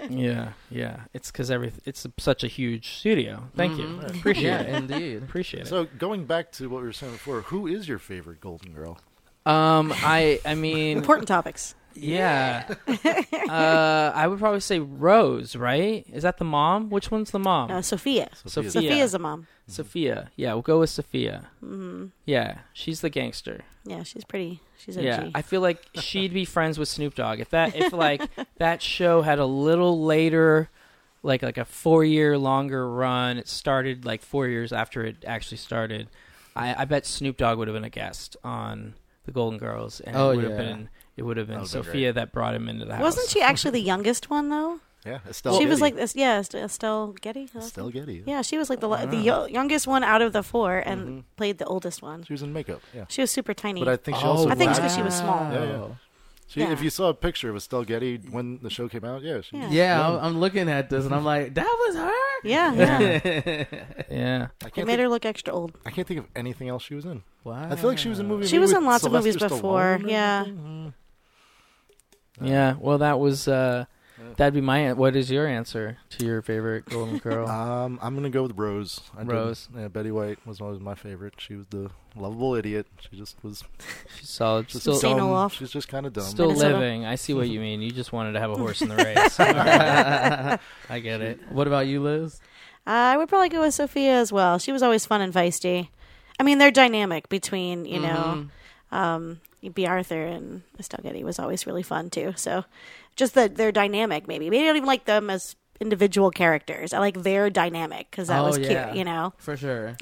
Yeah, yeah. It's because every it's such a huge studio. Thank you. Mhm. Appreciate yeah, it. indeed. Appreciate it. So going back to what we were saying before, who is your favorite Golden Girl? Um, I I mean, Important topics. Yeah. uh, I would probably say Rose. Right? Is that the mom? Which one's the mom? Uh, Sophia. Sophia. Sophia's a mom. Sophia. Yeah, we'll go with Sophia. hmm Yeah, she's the gangster. Yeah, she's pretty. She's OG. Yeah, I feel like she'd be friends with Snoop Dogg if that if like that show had a little later, like like a four year longer run. It started like four years after it actually started. I, I bet Snoop Dogg would have been a guest on the Golden Girls, and Oh, it would have yeah. been it would have been That would've been Sophia that brought him into the house. Wasn't she actually the youngest one though? Yeah, Estelle. she was Getty. like this. Yeah, Est- Estelle Getty. Estelle Getty. Yeah, she was like the li- the Wow. yo- youngest one out of the four, and Mhm. played the oldest one. She was in makeup. Yeah, She was super tiny. but I think she Oh, also. I think it's 'cause she was small. Yeah, yeah. She, Yeah. If you saw a picture of Estelle Getty when the show came out, yeah, she, Yeah. Yeah, I'm, I'm looking at this and I'm like, that was her. yeah, yeah. Yeah, yeah. I It can't. made Think, her look extra old. I can't think of anything else she was in. wow. I feel like she was in movies. She was in lots of movies Sylvester before, Stallone or yeah. Something? Yeah, well, that was uh, that'd be my. What is your answer to your favorite Golden Girl? Um, I'm gonna go with Rose. I Rose. yeah, Betty White was always my favorite. She was the lovable idiot. She just was She's solid. just Still, Saint dumb. Olaf. She's just kind of dumb. Still Minnesota. living. I see what you mean. You just wanted to have a horse in the race. I get it. What about you, Liz? Uh, I would probably go with Sophia as well. She was always fun and feisty. I mean, they're dynamic between you know, Mhm. um, Bea Arthur and Estelle Getty was always really fun too. So, just that they're dynamic. Maybe maybe I don't even like them as individual characters. I like their dynamic because that Oh, was cute. You know, for sure.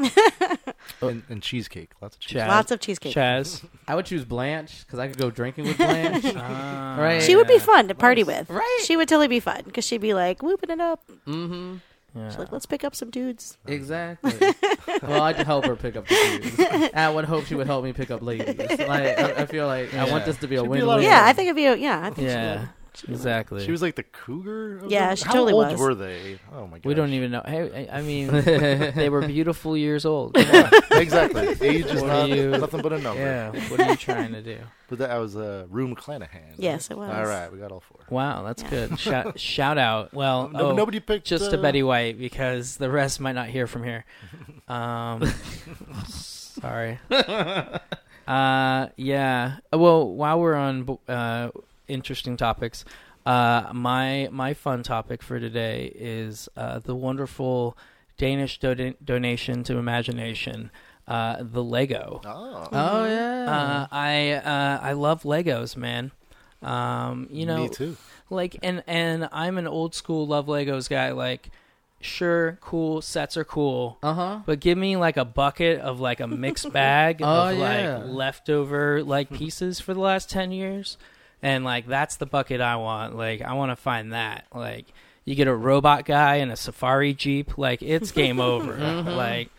and, and cheesecake, lots of cheesecake. Chaz. lots of cheesecake. Chaz. I would choose Blanche because I could go drinking with Blanche. Ah, Right. She would be fun to party Nice. with. Right. She would totally be fun because she'd be like whooping it up. mm-hmm. Yeah. She's like, let's pick up some dudes. Exactly. well, I'd help her pick up the dudes. I would hope she would help me pick up ladies. Like, I, I feel like I want this to be a She'd be a win-win. lot of Yeah, I think if you, yeah, I think Yeah. She would. Exactly. She was like the cougar. Of Yeah, the- she How totally old was. were they? Oh my god. we don't even know. Hey, I I mean, they were beautiful years old. Come on. exactly. Age is What are not you- nothing but a number. Yeah. What are you trying to do? But that was uh, Rue McClanahan. Yes, it was. All right, we got all four. Wow, that's Yeah. good. Shout, shout out. Well, No, oh, nobody picked just uh, to Betty White because the rest might not hear from here. Um, sorry. Uh, yeah. Uh, Well, while we're on uh, interesting topics, uh, my my fun topic for today is uh, the wonderful Danish do- donation to imagination, uh, the Lego. Oh, Oh yeah. Uh, I uh, I love Legos, man. Um, you know, me too. like and and I'm an old school love Legos guy. Like, sure, cool sets are cool, uh huh. but give me like a bucket of like a mixed bag Oh, of yeah. like leftover like pieces for the last ten years, and like that's the bucket I want. Like I want to find that. Like you get a robot guy and a safari jeep, like it's game over. Mhm. Like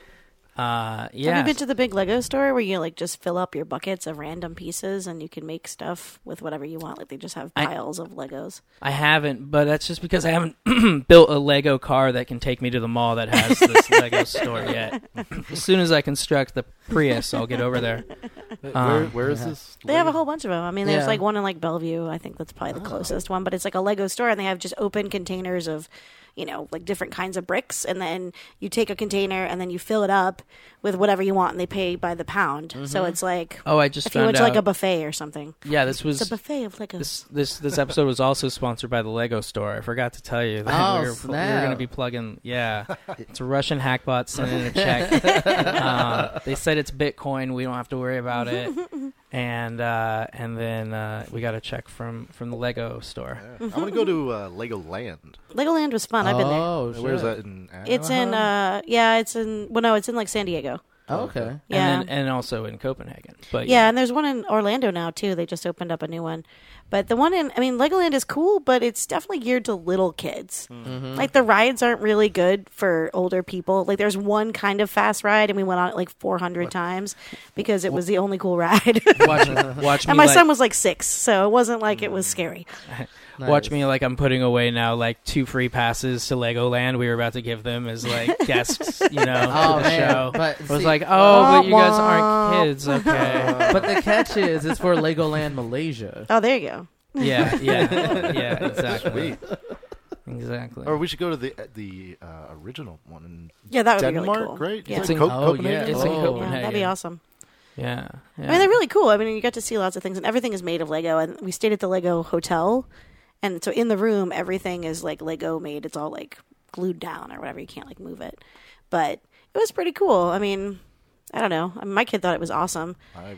Uh, Have you been to the big Lego store where you like just fill up your buckets of random pieces and you can make stuff with whatever you want? Like they just have I- piles of Legos. I haven't, but that's just because I haven't built a Lego car that can take me to the mall that has this Lego store yet. As soon as I construct the Prius, I'll get over there. Where, Um, where is yeah. this? They have a whole bunch of them. I mean, there's Yeah. like one in like Bellevue. I think that's probably the closest one, but it's like a Lego store, and they have just open containers of, you know, like different kinds of bricks, and then you take a container and then you fill it up with whatever you want, and they pay by the pound. So it's like Oh, I just if you found went to like a buffet or something. yeah, this was It's a buffet of Legos. this this this episode was also sponsored by the Lego store. I forgot to tell you that Oh, we, were, we were snap. going to be plugging. Yeah, it's a Russian hackbot sending a check. uh, they said it's Bitcoin. We don't have to worry about it. And uh, and then uh, we got a check from from the Lego store. Yeah. I want to go to uh, Legoland. Legoland was fun. I've been there. Oh, Where's that in? It's in, uh, yeah, it's in. Well, no, it's in like San Diego. Oh, okay. Yeah. and then, and also in Copenhagen. But Yeah, and there's one in Orlando now too. They just opened up a new one. But the one in I mean Legoland is cool, but it's definitely geared to little kids. Mm-hmm. Like the rides aren't really good for older people. Like there's one kind of fast ride and we went on it like 400 times because it was the only cool ride. watch watch me and my like, son was like 6, so it wasn't like it was scary. watch me like I'm putting away now like two free passes to Legoland. We were about to give them as like guests, you know, Oh, to the man. show. But It was see- like, oh, but you guys Wah, aren't kids, okay? but the catch is, it's for Legoland Malaysia. Oh, there you go. yeah, yeah, yeah, exactly, exactly. Or we should go to the the uh, original one in Yeah, that would be Denmark, really cool. right? Yeah. It's in- Co- oh, Copenhagen? yeah. It's in Oh. Yeah, that'd be awesome. Yeah, yeah. I mean, they're really cool. I mean, you get to see lots of things, and everything is made of Lego. And we stayed at the Lego hotel, and so in the room, everything is like Lego made. It's all like glued down or whatever. You can't like move it, but it was pretty cool. I mean, I don't know. I mean, my kid thought it was awesome. I,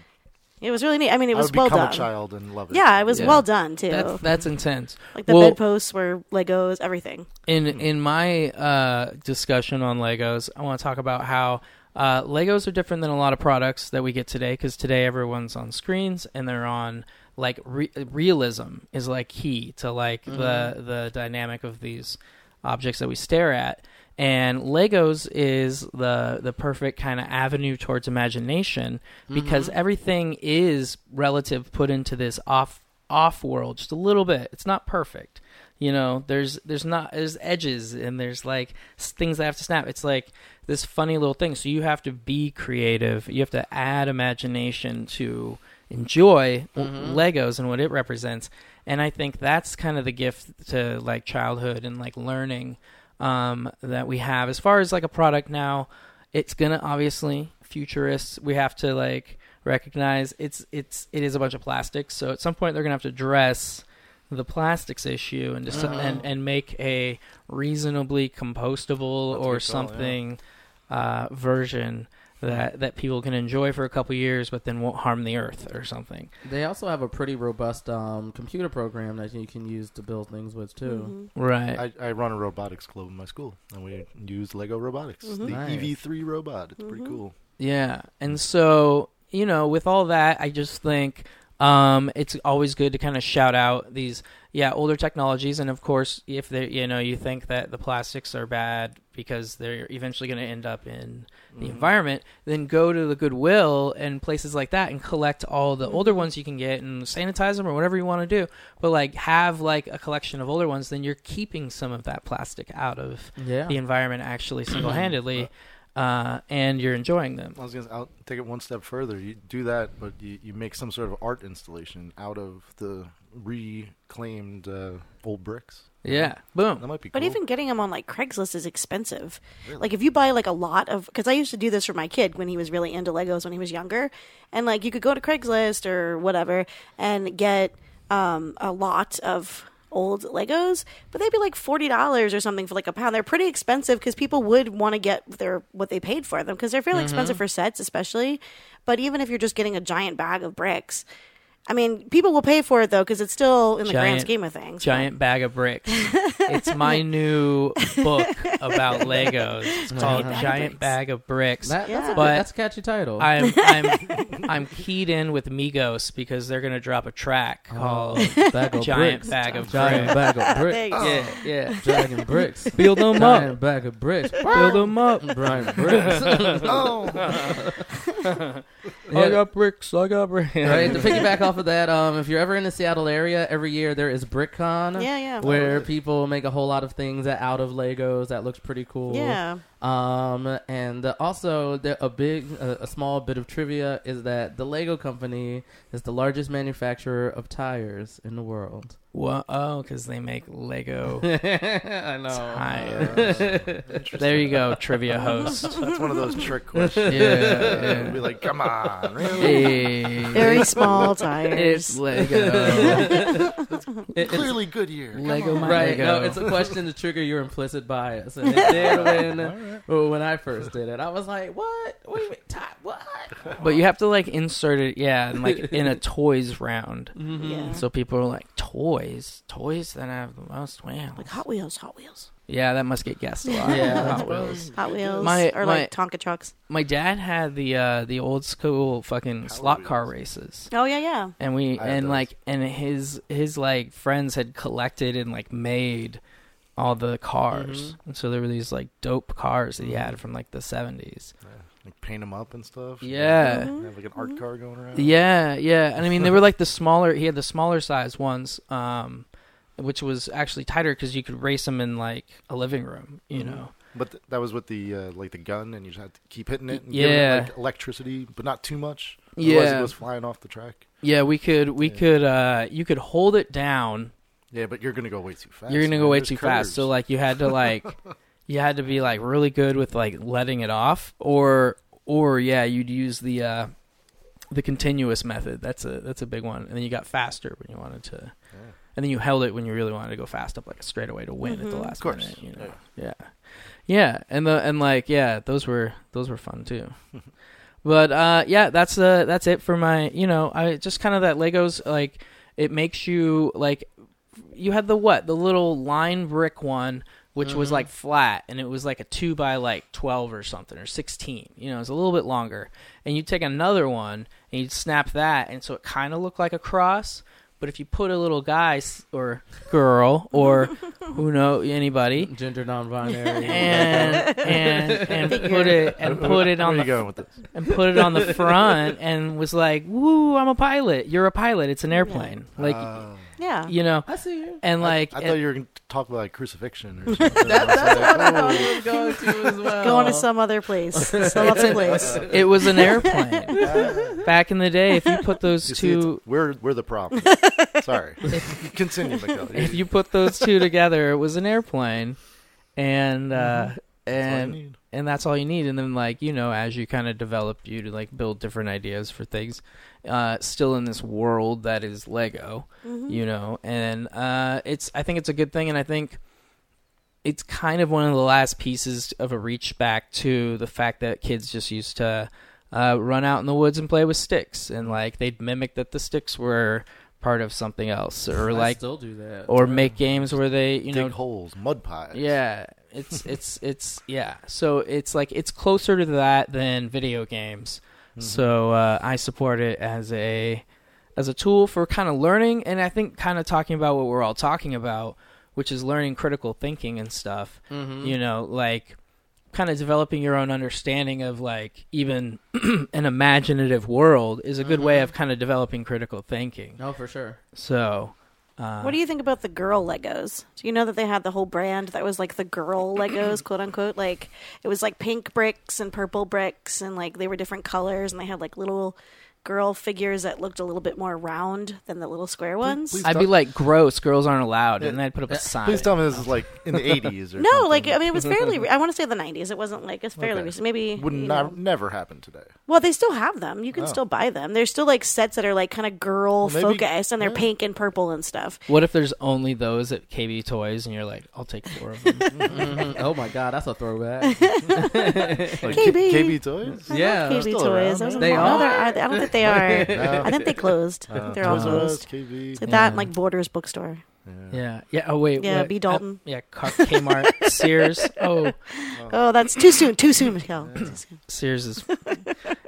It was really neat. I mean, it I was would well become done. a child and love it. Yeah, it was Yeah. well done too. that's that's intense. like the well- bedposts were Legos, everything. In in my uh, discussion on Legos, I want to talk about how uh, Legos are different than a lot of products that we get today. Because today everyone's on screens and they're on like re- realism is like key to like the mm-hmm. the dynamic of these objects that we stare at. And Legos is the the perfect kind of avenue towards imagination mm-hmm. because everything is relative put into this off off world just a little bit. It's not perfect. You know, there's there's not there's edges and there's like things that have to snap. It's like this funny little thing. So you have to be creative. You have to add imagination to enjoy w- Legos and what it represents. And I think that's kind of the gift to like childhood and like learning um, that we have. As far as like a product now, it's gonna obviously futurists. We have to like recognize it's it's it is a bunch of plastics. So at some point they're gonna have to address the plastics issue and just and, and make a reasonably compostable That's or call, yeah. something uh, version that that people can enjoy for a couple years, but then won't harm the earth or something. They also have a pretty robust um, computer program that you can use to build things with too. Mm-hmm. Right. I, I run a robotics club in my school, and we use Lego robotics. Mhm. The Nice. EV3 robot. It's pretty Mhm. cool. Yeah. And so, you know, with all that, I just think um, it's always good to kind of shout out these, yeah, older technologies. And of course, if they, you know, you think that the plastics are bad because they're eventually going to end up in the environment, then go to the Goodwill and places like that and collect all the older ones you can get and sanitize them or whatever you want to do. But like have like a collection of older ones, then you're keeping some of that plastic out of Yeah. the environment actually single handedly. Uh, and you're enjoying them. I was gonna I'll take it one step further. You do that, but you, you make some sort of art installation out of the reclaimed uh, old bricks. Yeah. Boom. That might be cool. But even getting them on like Craigslist is expensive. Really? Like if you buy like a lot of, because I used to do this for my kid when he was really into Legos when he was younger, and like you could go to Craigslist or whatever and get um, a lot of old Legos, but they'd be like forty dollars or something for like a pound. They're pretty expensive because people would want to get their what they paid for them because they're fairly mm-hmm. expensive for sets, especially. But even if you're just getting a giant bag of bricks. I mean, people will pay for it though because it's still in the grand scheme of things. Giant bag of bricks. it's my new book about Legos. It's called Bag of Giant Bricks. Bag of Bricks. That, that's, Yeah. a, But that's a catchy title. I'm I'm I'm keyed in with Migos because they're gonna drop a track oh, called Giant bag of Giant bricks. Bag of Giant bag of bricks. you. Yeah, yeah. Dragon bricks. Build them Giant up. Giant bag of bricks. Build them up. Brian bricks. Oh, I got bricks. I got bricks. right. To piggyback off of that, um, if you're ever in the Seattle area, every year there is BrickCon. Yeah, yeah. Where people make a whole lot of things out of Legos that looks pretty cool. Yeah. Um, and uh, also the, a big, uh, a small bit of trivia is that the Lego company is the largest manufacturer of tires in the world. Well, oh, because they make Lego I know. tires. there you go, trivia host. that's one of those trick questions. Yeah, Be like, come on, really? Hey, Very small tires. it's Lego. It- it's- Clearly, Goodyear. Come Lego, my Right, Lego. no, it's a question to trigger your implicit bias, and it did when well, when I first did it. I was like, "What? What do you mean, ti- what?" But you have to like insert it, yeah, in, like in a toys round. Mm-hmm. Yeah. So people are like, toys, toys that have the most wow. Like Hot Wheels, Hot Wheels. Yeah, that must get guessed a lot. Yeah, Hot Wheels. Hot Wheels. My- or my- like Tonka trucks. My dad had the uh the old school fucking Power slot car races. Oh, yeah, yeah. And we I and like and his his like friends had collected and like made all the cars. And so there were these like dope cars that he had from like the 70s. Yeah, like paint them up and stuff. Yeah. Have like an art car going around. Yeah, yeah. And I mean, they were like the smaller. He had the smaller size ones, um, which was actually tighter because you could race them in like a living room. You Mhm. know. But th- that was with the uh, like the gun, and you just had to keep hitting it. And Yeah. it, like electricity, but not too much. Otherwise Yeah. it was flying off the track. Yeah, we could. We Yeah. could. uh You could hold it down. Yeah, but you're gonna go way too fast. You're gonna man. go way There's too fast. So like, you had to like, you had to be like really good with like letting it off, or or yeah, you'd use the uh the continuous method. That's a that's a big one. And then you got faster when you wanted to. Yeah. and then you held it when you really wanted to go fast up like a straightaway to win at the Mhm. last Of course. minute. You know, yeah, yeah, and the and like yeah, those were those were fun too. but uh, yeah, that's uh that's it for my you know I just kind of that Legos like it makes you like you had the what the little line brick one which was Mhm. like flat and it was like a two by like 12 or something or 16 you know it's a little bit longer and you take another one and you'd snap that and so it kind of looked like a cross but if you put a little guy or girl or who know anybody Gender non-binary. and and and put it and put it on the going with this? and put it on the front and was like, "Woo, I'm a pilot. You're a pilot. It's an airplane." Like, Oh. Yeah. you know, I see you. and like I, I and- thought you were going to talk about like crucifixion or something. That, that's I was what I like, was going to as well. Going to some other place. Some other place. it was an airplane. Back in the day, if you put those You see, two we're we're the problem. Sorry. Continue, Michael. if you put those two together, it was an airplane. And uh That's all you and need. and that's all you need and then like you know as you kind of develop you to like build different ideas for things uh still in this world that is lego Mhm. you know and uh it's i think it's a good thing and i think it's kind of one of the last pieces of a reach back to the fact that kids just used to uh, run out in the woods and play with sticks and like they'd mimic that the sticks were part of something else or I like still do that. or Yeah. make games where they you know holes, mud pies. yeah, it's it's it's yeah. So it's like it's closer to that than video games. Mhm. So uh, I support it as a as a tool for kind of learning, and I think kind of talking about what we're all talking about, which is learning critical thinking and stuff. Mhm. You know, like kind of developing your own understanding of like even an imaginative world is a good way Mhm. of kind of developing critical thinking. No, for sure. So. Uh, What do you think about the girl Legos? Do you know that they had the whole brand that was like the girl Legos, quote unquote? Like it was like pink bricks and purple bricks, and like they were different colors, and they had like little girl figures that looked a little bit more round than the little square ones. please I'd be Stop. like, gross. Girls aren't allowed, Yeah. and I'd put up a sign. Please tell me this is like in the 80s or no, something. like I mean, it was fairly. Re- I want to say the '90s. It wasn't like it's fairly Okay. recent. Maybe would you not, know. never happen today. Well, they still have them. You can Oh. still buy them. There's still like sets that are like kind of girl Well, maybe- focused, and they're yeah. pink and purple and stuff. What if there's only those at KB Toys, and you're like, I'll take four of them. Oh my god, that's a throwback. Like KB. KB toys? I Yeah. love KB still toys. around, Those right? They no, are? they're- I don't think think they are. I think they closed. I think they're all Toys R Us, closed. KV. It's like Yeah. that and like Borders bookstore. Yeah. Yeah. Oh wait. Yeah, what? B. Dalton. Uh, yeah. Car- Kmart. Sears. Oh, Oh, that's too soon. Too soon, Mikhail. Too soon. Sears is.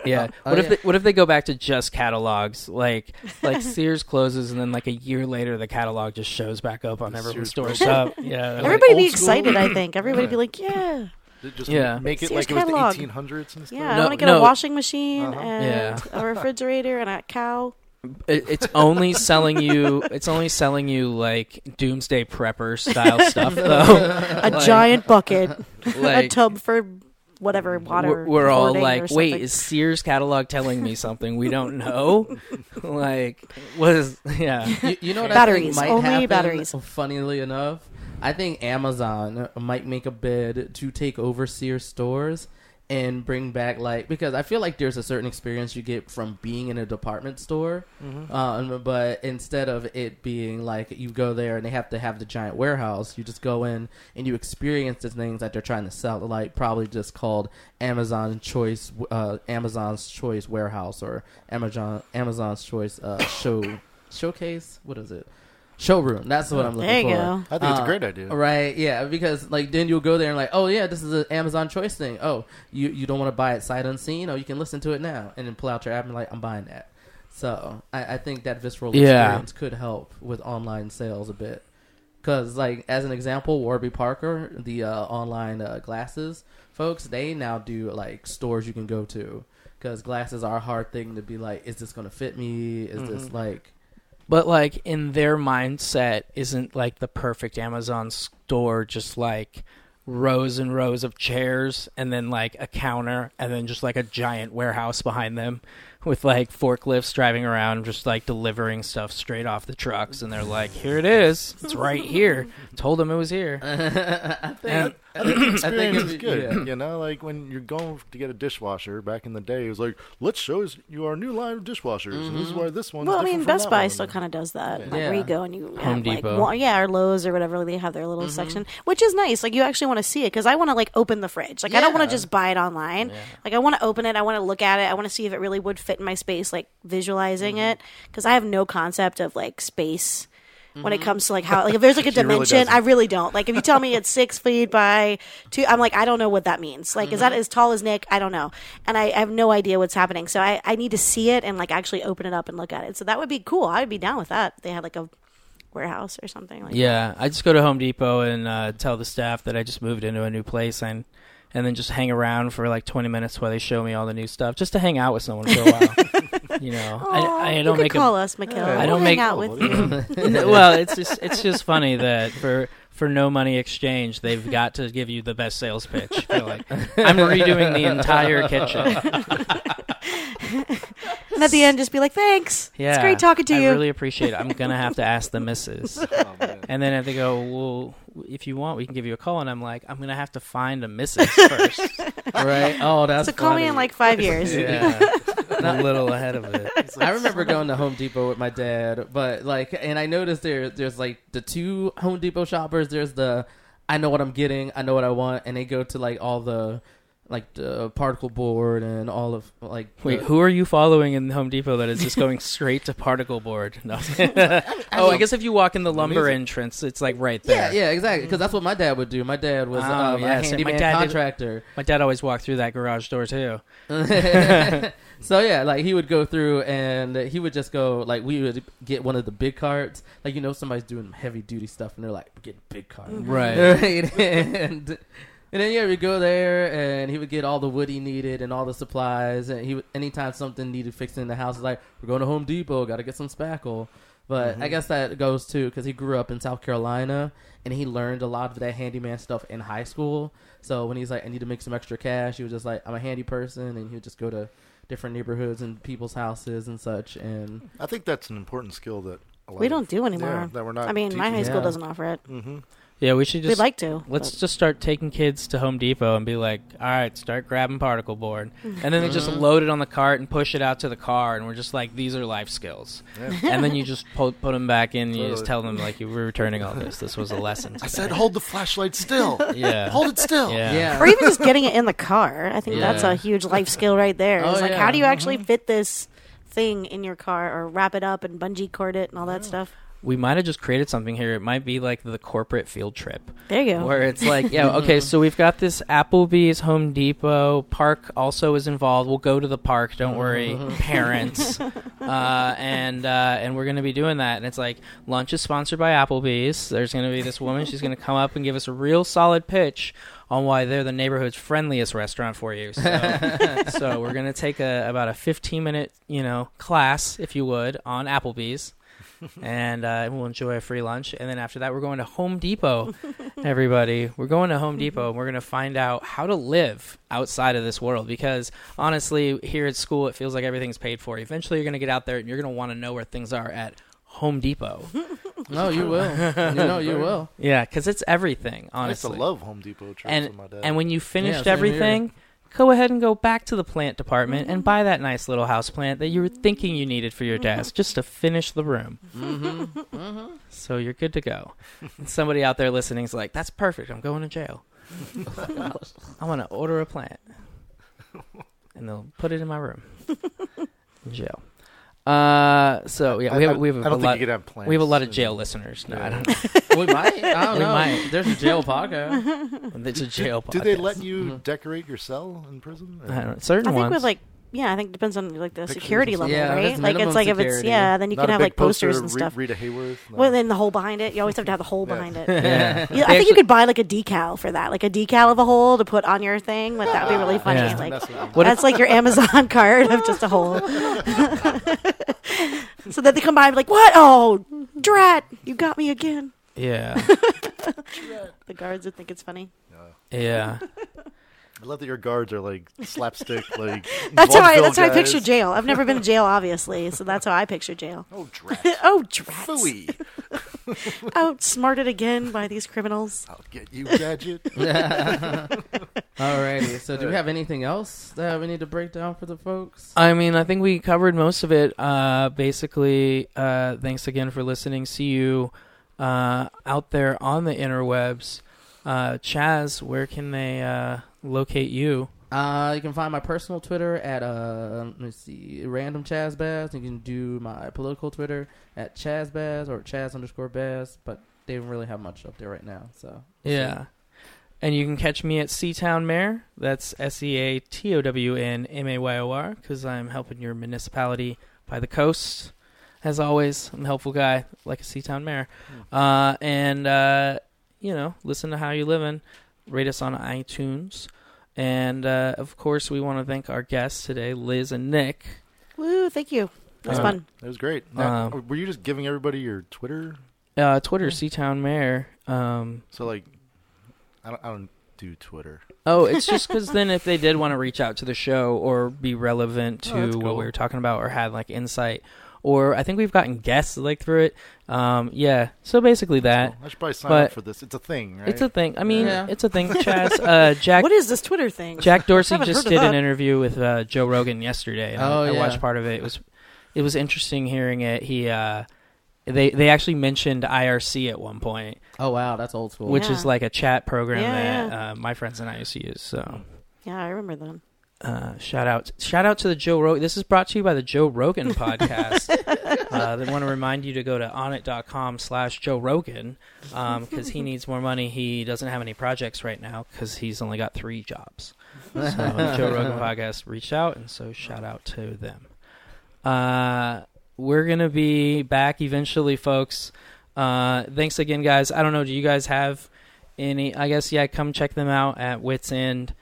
Yeah. Oh, what if yeah. they, what if they go back to just catalogs? Like like Sears closes and then like a year later the catalog just shows back up on everyone's Sears doorstep. Yeah. like- Everybody be old school? excited. I think everybody be like, yeah, Just Yeah. make it Sears like it was catalog. the 1800s and stuff. yeah. I No, want to get no. a washing machine Uh-huh. and a refrigerator and a cow. It, it's only selling you. It's only selling you like doomsday prepper style stuff, though. A Like- giant bucket, a Like tub for whatever water. we're, we're all hoarding or like, wait, something." is Sears catalog telling me something we don't know? like, was yeah, You, you know what Batteries. I think might Only happen, batteries. Funnily enough, I think Amazon might make a bid to take over Sears stores and bring back like because I feel like there's a certain experience you get from being in a department store, um, but instead of it being like you go there and they have to have the giant warehouse, you just go in and you experience the things that they're trying to sell, like probably just called Amazon Choice, uh, Amazon's Choice Warehouse or Amazon Amazon's Choice uh, Show Showcase. What is it? Showroom. That's what I'm looking There you for. go. I think it's a Uh, great idea. Right, yeah, because like then you'll go there and like, oh yeah, this is an Amazon Choice thing. Oh, you you don't want to buy it sight unseen? Oh, you can listen to it now, and then pull out your app and like, I'm buying that. So I, I think that visceral Yeah. experience could help with online sales a bit. Because like as an example, Warby Parker, the uh, online uh, glasses folks, they now do like stores you can go to. Because glasses are a hard thing to be like, is this going to fit me? Is this like but like in their mindset, isn't like the perfect Amazon store just like rows and rows of chairs and then like a counter and then just like a giant warehouse behind them with like forklifts driving around just like delivering stuff straight off the trucks and they're like here it is it's right here told them it was here I think And- I think the I think experience it'd is good. yeah. You know, like when you're going to get a dishwasher back in the day, it was like, let's show you our new line of dishwashers. And this is mm-hmm. why this one's Well, I mean, from Best Buy still kind of does that. Yeah. Like where you go and you Home have, like, Depot. wa- yeah, or Lowe's or whatever. They have their little mm-hmm. section, which is nice. Like you actually want to see it because I want to like open the fridge. Like I don't want to just buy it online. Like I want to open it. I want to look at it. I want to see if it really would fit in my space. Like visualizing mm-hmm. it because I have no concept of like space. When it mm-hmm. comes to like how like if there's like a She really dimension. I really don't. Like if you tell me it's six feet by two, I'm like I don't know what that means. Like is that mm-hmm. as tall as Nick? I don't know, and I, I have no idea what's happening. So I, I need to see it and like actually open it up and look at it. So that would be cool. I would be down with that. They had like a warehouse or something like Yeah, I just go to Home Depot and uh, tell the staff that I just moved into a new place and and then just hang around for like 20 minutes while they show me all the new stuff, just to hang out with someone for a while. you know, Aw, I, I don't could make call a, us, Mikhail. Yeah. I We'll don't hang make- out with well, you. well, it's just it's just funny that for for no money exchange, they've got to give you the best sales pitch. Like, I'm redoing the entire kitchen. And at the end, just be like, "Thanks. Yeah, it's great talking to you. I you." really appreciate it. I'm gonna have to ask the missus. Oh, man. And then if they go, well, if you want, we can give you a call. And I'm like, I'm gonna have to find a missus first. right? Oh, that's so call me in like five years. yeah, I'm a little ahead of it. I remember going to Home Depot with my dad, but like, and I noticed there, there's like the two Home Depot shoppers. There's the I know what I'm getting, I know what I want, and they go to like all the like the particle board and all of like. Wait, the- who are you following in Home Depot that is just going straight to particle board? No. oh, I guess if you walk in the lumber Amazing. entrance, it's like right there. yeah, yeah, exactly. Because that's what my dad would do. My dad was Oh, um, yeah, a same. My handyman dad did- contractor. My dad always walked through that garage door too. so yeah, like he would go through and he would just go like we would get one of the big carts. Like you know somebody's doing heavy duty stuff and they're like, getting big cart." Right. right? and and then yeah, we go there and he would get all the wood he needed and all the supplies. And he would, anytime something needed fixing in the house, like, "We're going to Home Depot. Got to get some spackle." But I guess that goes too because he grew up in South Carolina and he learned a lot of that handyman stuff in high school. So when he's like, "I need to make some extra cash," he was just like, "I'm a handy person," and he would just go to different neighborhoods and people's houses and such. And I think that's an important skill that a lot We don't do anymore. Yeah, that we're not. I mean, my high Yeah. school doesn't offer it. hmm Yeah, we should just We'd like to. Let's but- just start taking kids to Home Depot and be like, all right, start grabbing particle board. Mm-hmm. And then they just load it on the cart and push it out to the car. And we're just like, these are life skills. Yeah. And then you just put, put them back in and you just tell them, like, you were returning all this. This was a lesson. I said, hold the flashlight still. yeah. hold it still. Yeah. yeah, or even just getting it in the car. I think that's a huge life skill right there. Oh, It's like, how do you actually fit this thing in your car or wrap it up and bungee cord it and all that stuff. We might have just created something here. It might be like the corporate field trip. There you go. Where it's like, yeah, okay, so we've got this Applebee's, Home Depot, park also is involved. We'll go to the park, don't worry, parents. Uh, and uh, and we're gonna be doing that. And it's like lunch is sponsored by Applebee's. There's gonna be this woman. She's gonna come up and give us a real solid pitch on why they're the neighborhood's friendliest restaurant for you. So, so we're gonna take a about a 15 minute, you know, class, if you would, on Applebee's. and uh, we'll enjoy a free lunch. And then after that, we're going to Home Depot. Everybody, we're going to Home Depot. and We're going to find out how to live outside of this world. Because honestly, here at school, it feels like everything's paid for. Eventually, you're going to get out there and you're going to want to know where things are at Home Depot. No, you will. you know, you will. yeah, because it's everything. I used to Honestly, love Home Depot trips and with my dad. and when you finished same here. everything. Go ahead and go back to the plant department and buy that nice little house plant that you were thinking you needed for your desk just to finish the room. Mm-hmm. So you're good to go. And somebody out there listening is like, "That's perfect. I'm going to jail. I want to order a plant, and they'll put it in my room jail." Uh, so yeah, we have I- we have I a don't think lot. you could have plants. We have a lot of jail listeners. No, I don't know. we might. I don't We know. might. There's a jail podcast. It's a jail. Do they let you Mm-hmm. decorate your cell in prison? or- I don't know. Certain I think ones. with like yeah, I think it depends on like the Pictures security level. Yeah, right? Like it's minimum like if it's yeah, then you Not can have like posters poster, and stuff. Rita Hayworth. No. Well, then the hole behind it, you always have to have the hole Yeah. behind it. yeah. Yeah, I think actually- you could buy like a decal for that, like a decal of a hole to put on your thing. Like that would be really funny. Yeah. Like Mess. What that's like your Amazon card of just a hole. so that they come by and be like, "What? Oh, drat! You got me again." Yeah, The guards would think it's funny. yeah. I love that your guards are like slapstick, like. That's how I. vaudeville That's how I guys. picture jail. I've never been to jail, obviously, so that's how I picture jail. Oh, drat. oh, drats! Phooey. Outsmarted again by these criminals. I'll get you, gadget. Alrighty. So, do we have anything else that we need to break down for the folks? I mean, I think we covered most of it. Uh, basically, uh, thanks again for listening. See you uh, out there on the interwebs. Uh, Chaz, where can they uh, locate you? Uh, you can find my personal Twitter at uh, let me see, random Chaz Baz. You can do my political Twitter at Chaz Baz or Chaz underscore Baz, but they don't really have much up there right now. So Yeah. And you can catch me at Seatown Mayor. That's S E A T O W N M A Y O R, because I'm helping your municipality by the coast. As always, I'm a helpful guy, like a Seatown Mayor. Uh, and, uh, you know, listen to How You Living. Rate us on iTunes. And, uh, of course, we want to thank our guests today, Liz and Nick. Woo! Thank you. That's Uh, fun. It was great. Now, Um, were you just giving everybody your Twitter? Uh, Twitter, Seatown Mayor. Um, So like, I don't, I don't do Twitter. Oh, it's just because then if they did want to reach out to the show or be relevant Oh, to that's what cool. we were talking about or had like insight, or I think we've gotten guests like through it. Um, yeah, so basically that. Well, I should probably sign but- up for this. It's a thing, right? It's a thing. I mean, Yeah. it's a thing. Chaz, uh, Jack, What is this Twitter thing? Jack Dorsey just heard of did an interview with uh, Joe Rogan yesterday. And I- Oh, I, yeah. watched part of it. It was it was interesting hearing it. He uh, they they actually mentioned IRC at one point, Oh wow, that's old school. which is like a chat program Yeah, that Uh, my friends and I used to use. So. Yeah, I remember them. Uh, shout out! Shout out to the Joe Rogan. This is brought to you by the Joe Rogan podcast. uh, they want to remind you to go to onnit.com slash Joe Rogan because he needs more money. He doesn't have any projects right now because he's only got three jobs. So the Joe Rogan podcast reached out, and so shout out to them. Uh, we're gonna be back eventually, folks. Uh, thanks again, guys. I don't know. Do you guys have any? I guess yeah. Come check them out at Wits End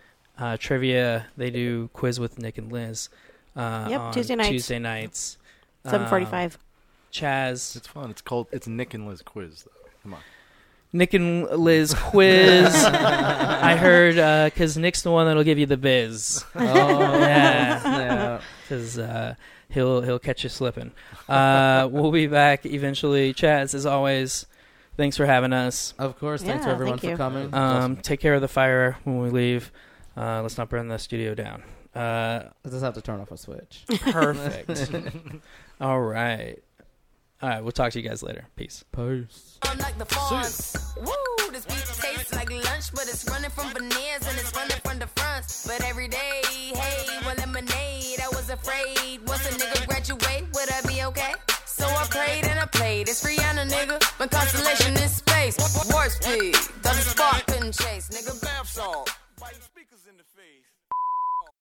uh, Trivia. They do quiz with Nick and Liz. Uh, Yep, on Tuesday nights. Tuesday nights. Seven forty-five. Um, Chaz, It's fun. It's called. It's Nick and Liz quiz. Though. Come on. Nick and Liz quiz. I heard because Nick's the one that'll give you the biz. oh Yeah. yeah. because uh, he'll he'll catch you slipping. Uh, we'll be back eventually. Chaz, as always, thanks for having us. Of course. Thanks Yeah, to everyone thank for coming. Um, take care of the fire when we leave. Uh, let's not burn the studio down. Uh, I just have to turn off a switch. perfect. All right. All right, we'll talk to you guys later. Peace. Peace. I'm like the fawns. Woo, this beat tastes like lunch, but it's running from veneers and it's running from the fronts. But every day, hey, well, lemonade, I was afraid. Once a nigga graduate, would I be okay? So I prayed and I played. It's Rihanna, nigga. My constellation is space. Warp speed, the spark couldn't chase. Nigga, bath salt.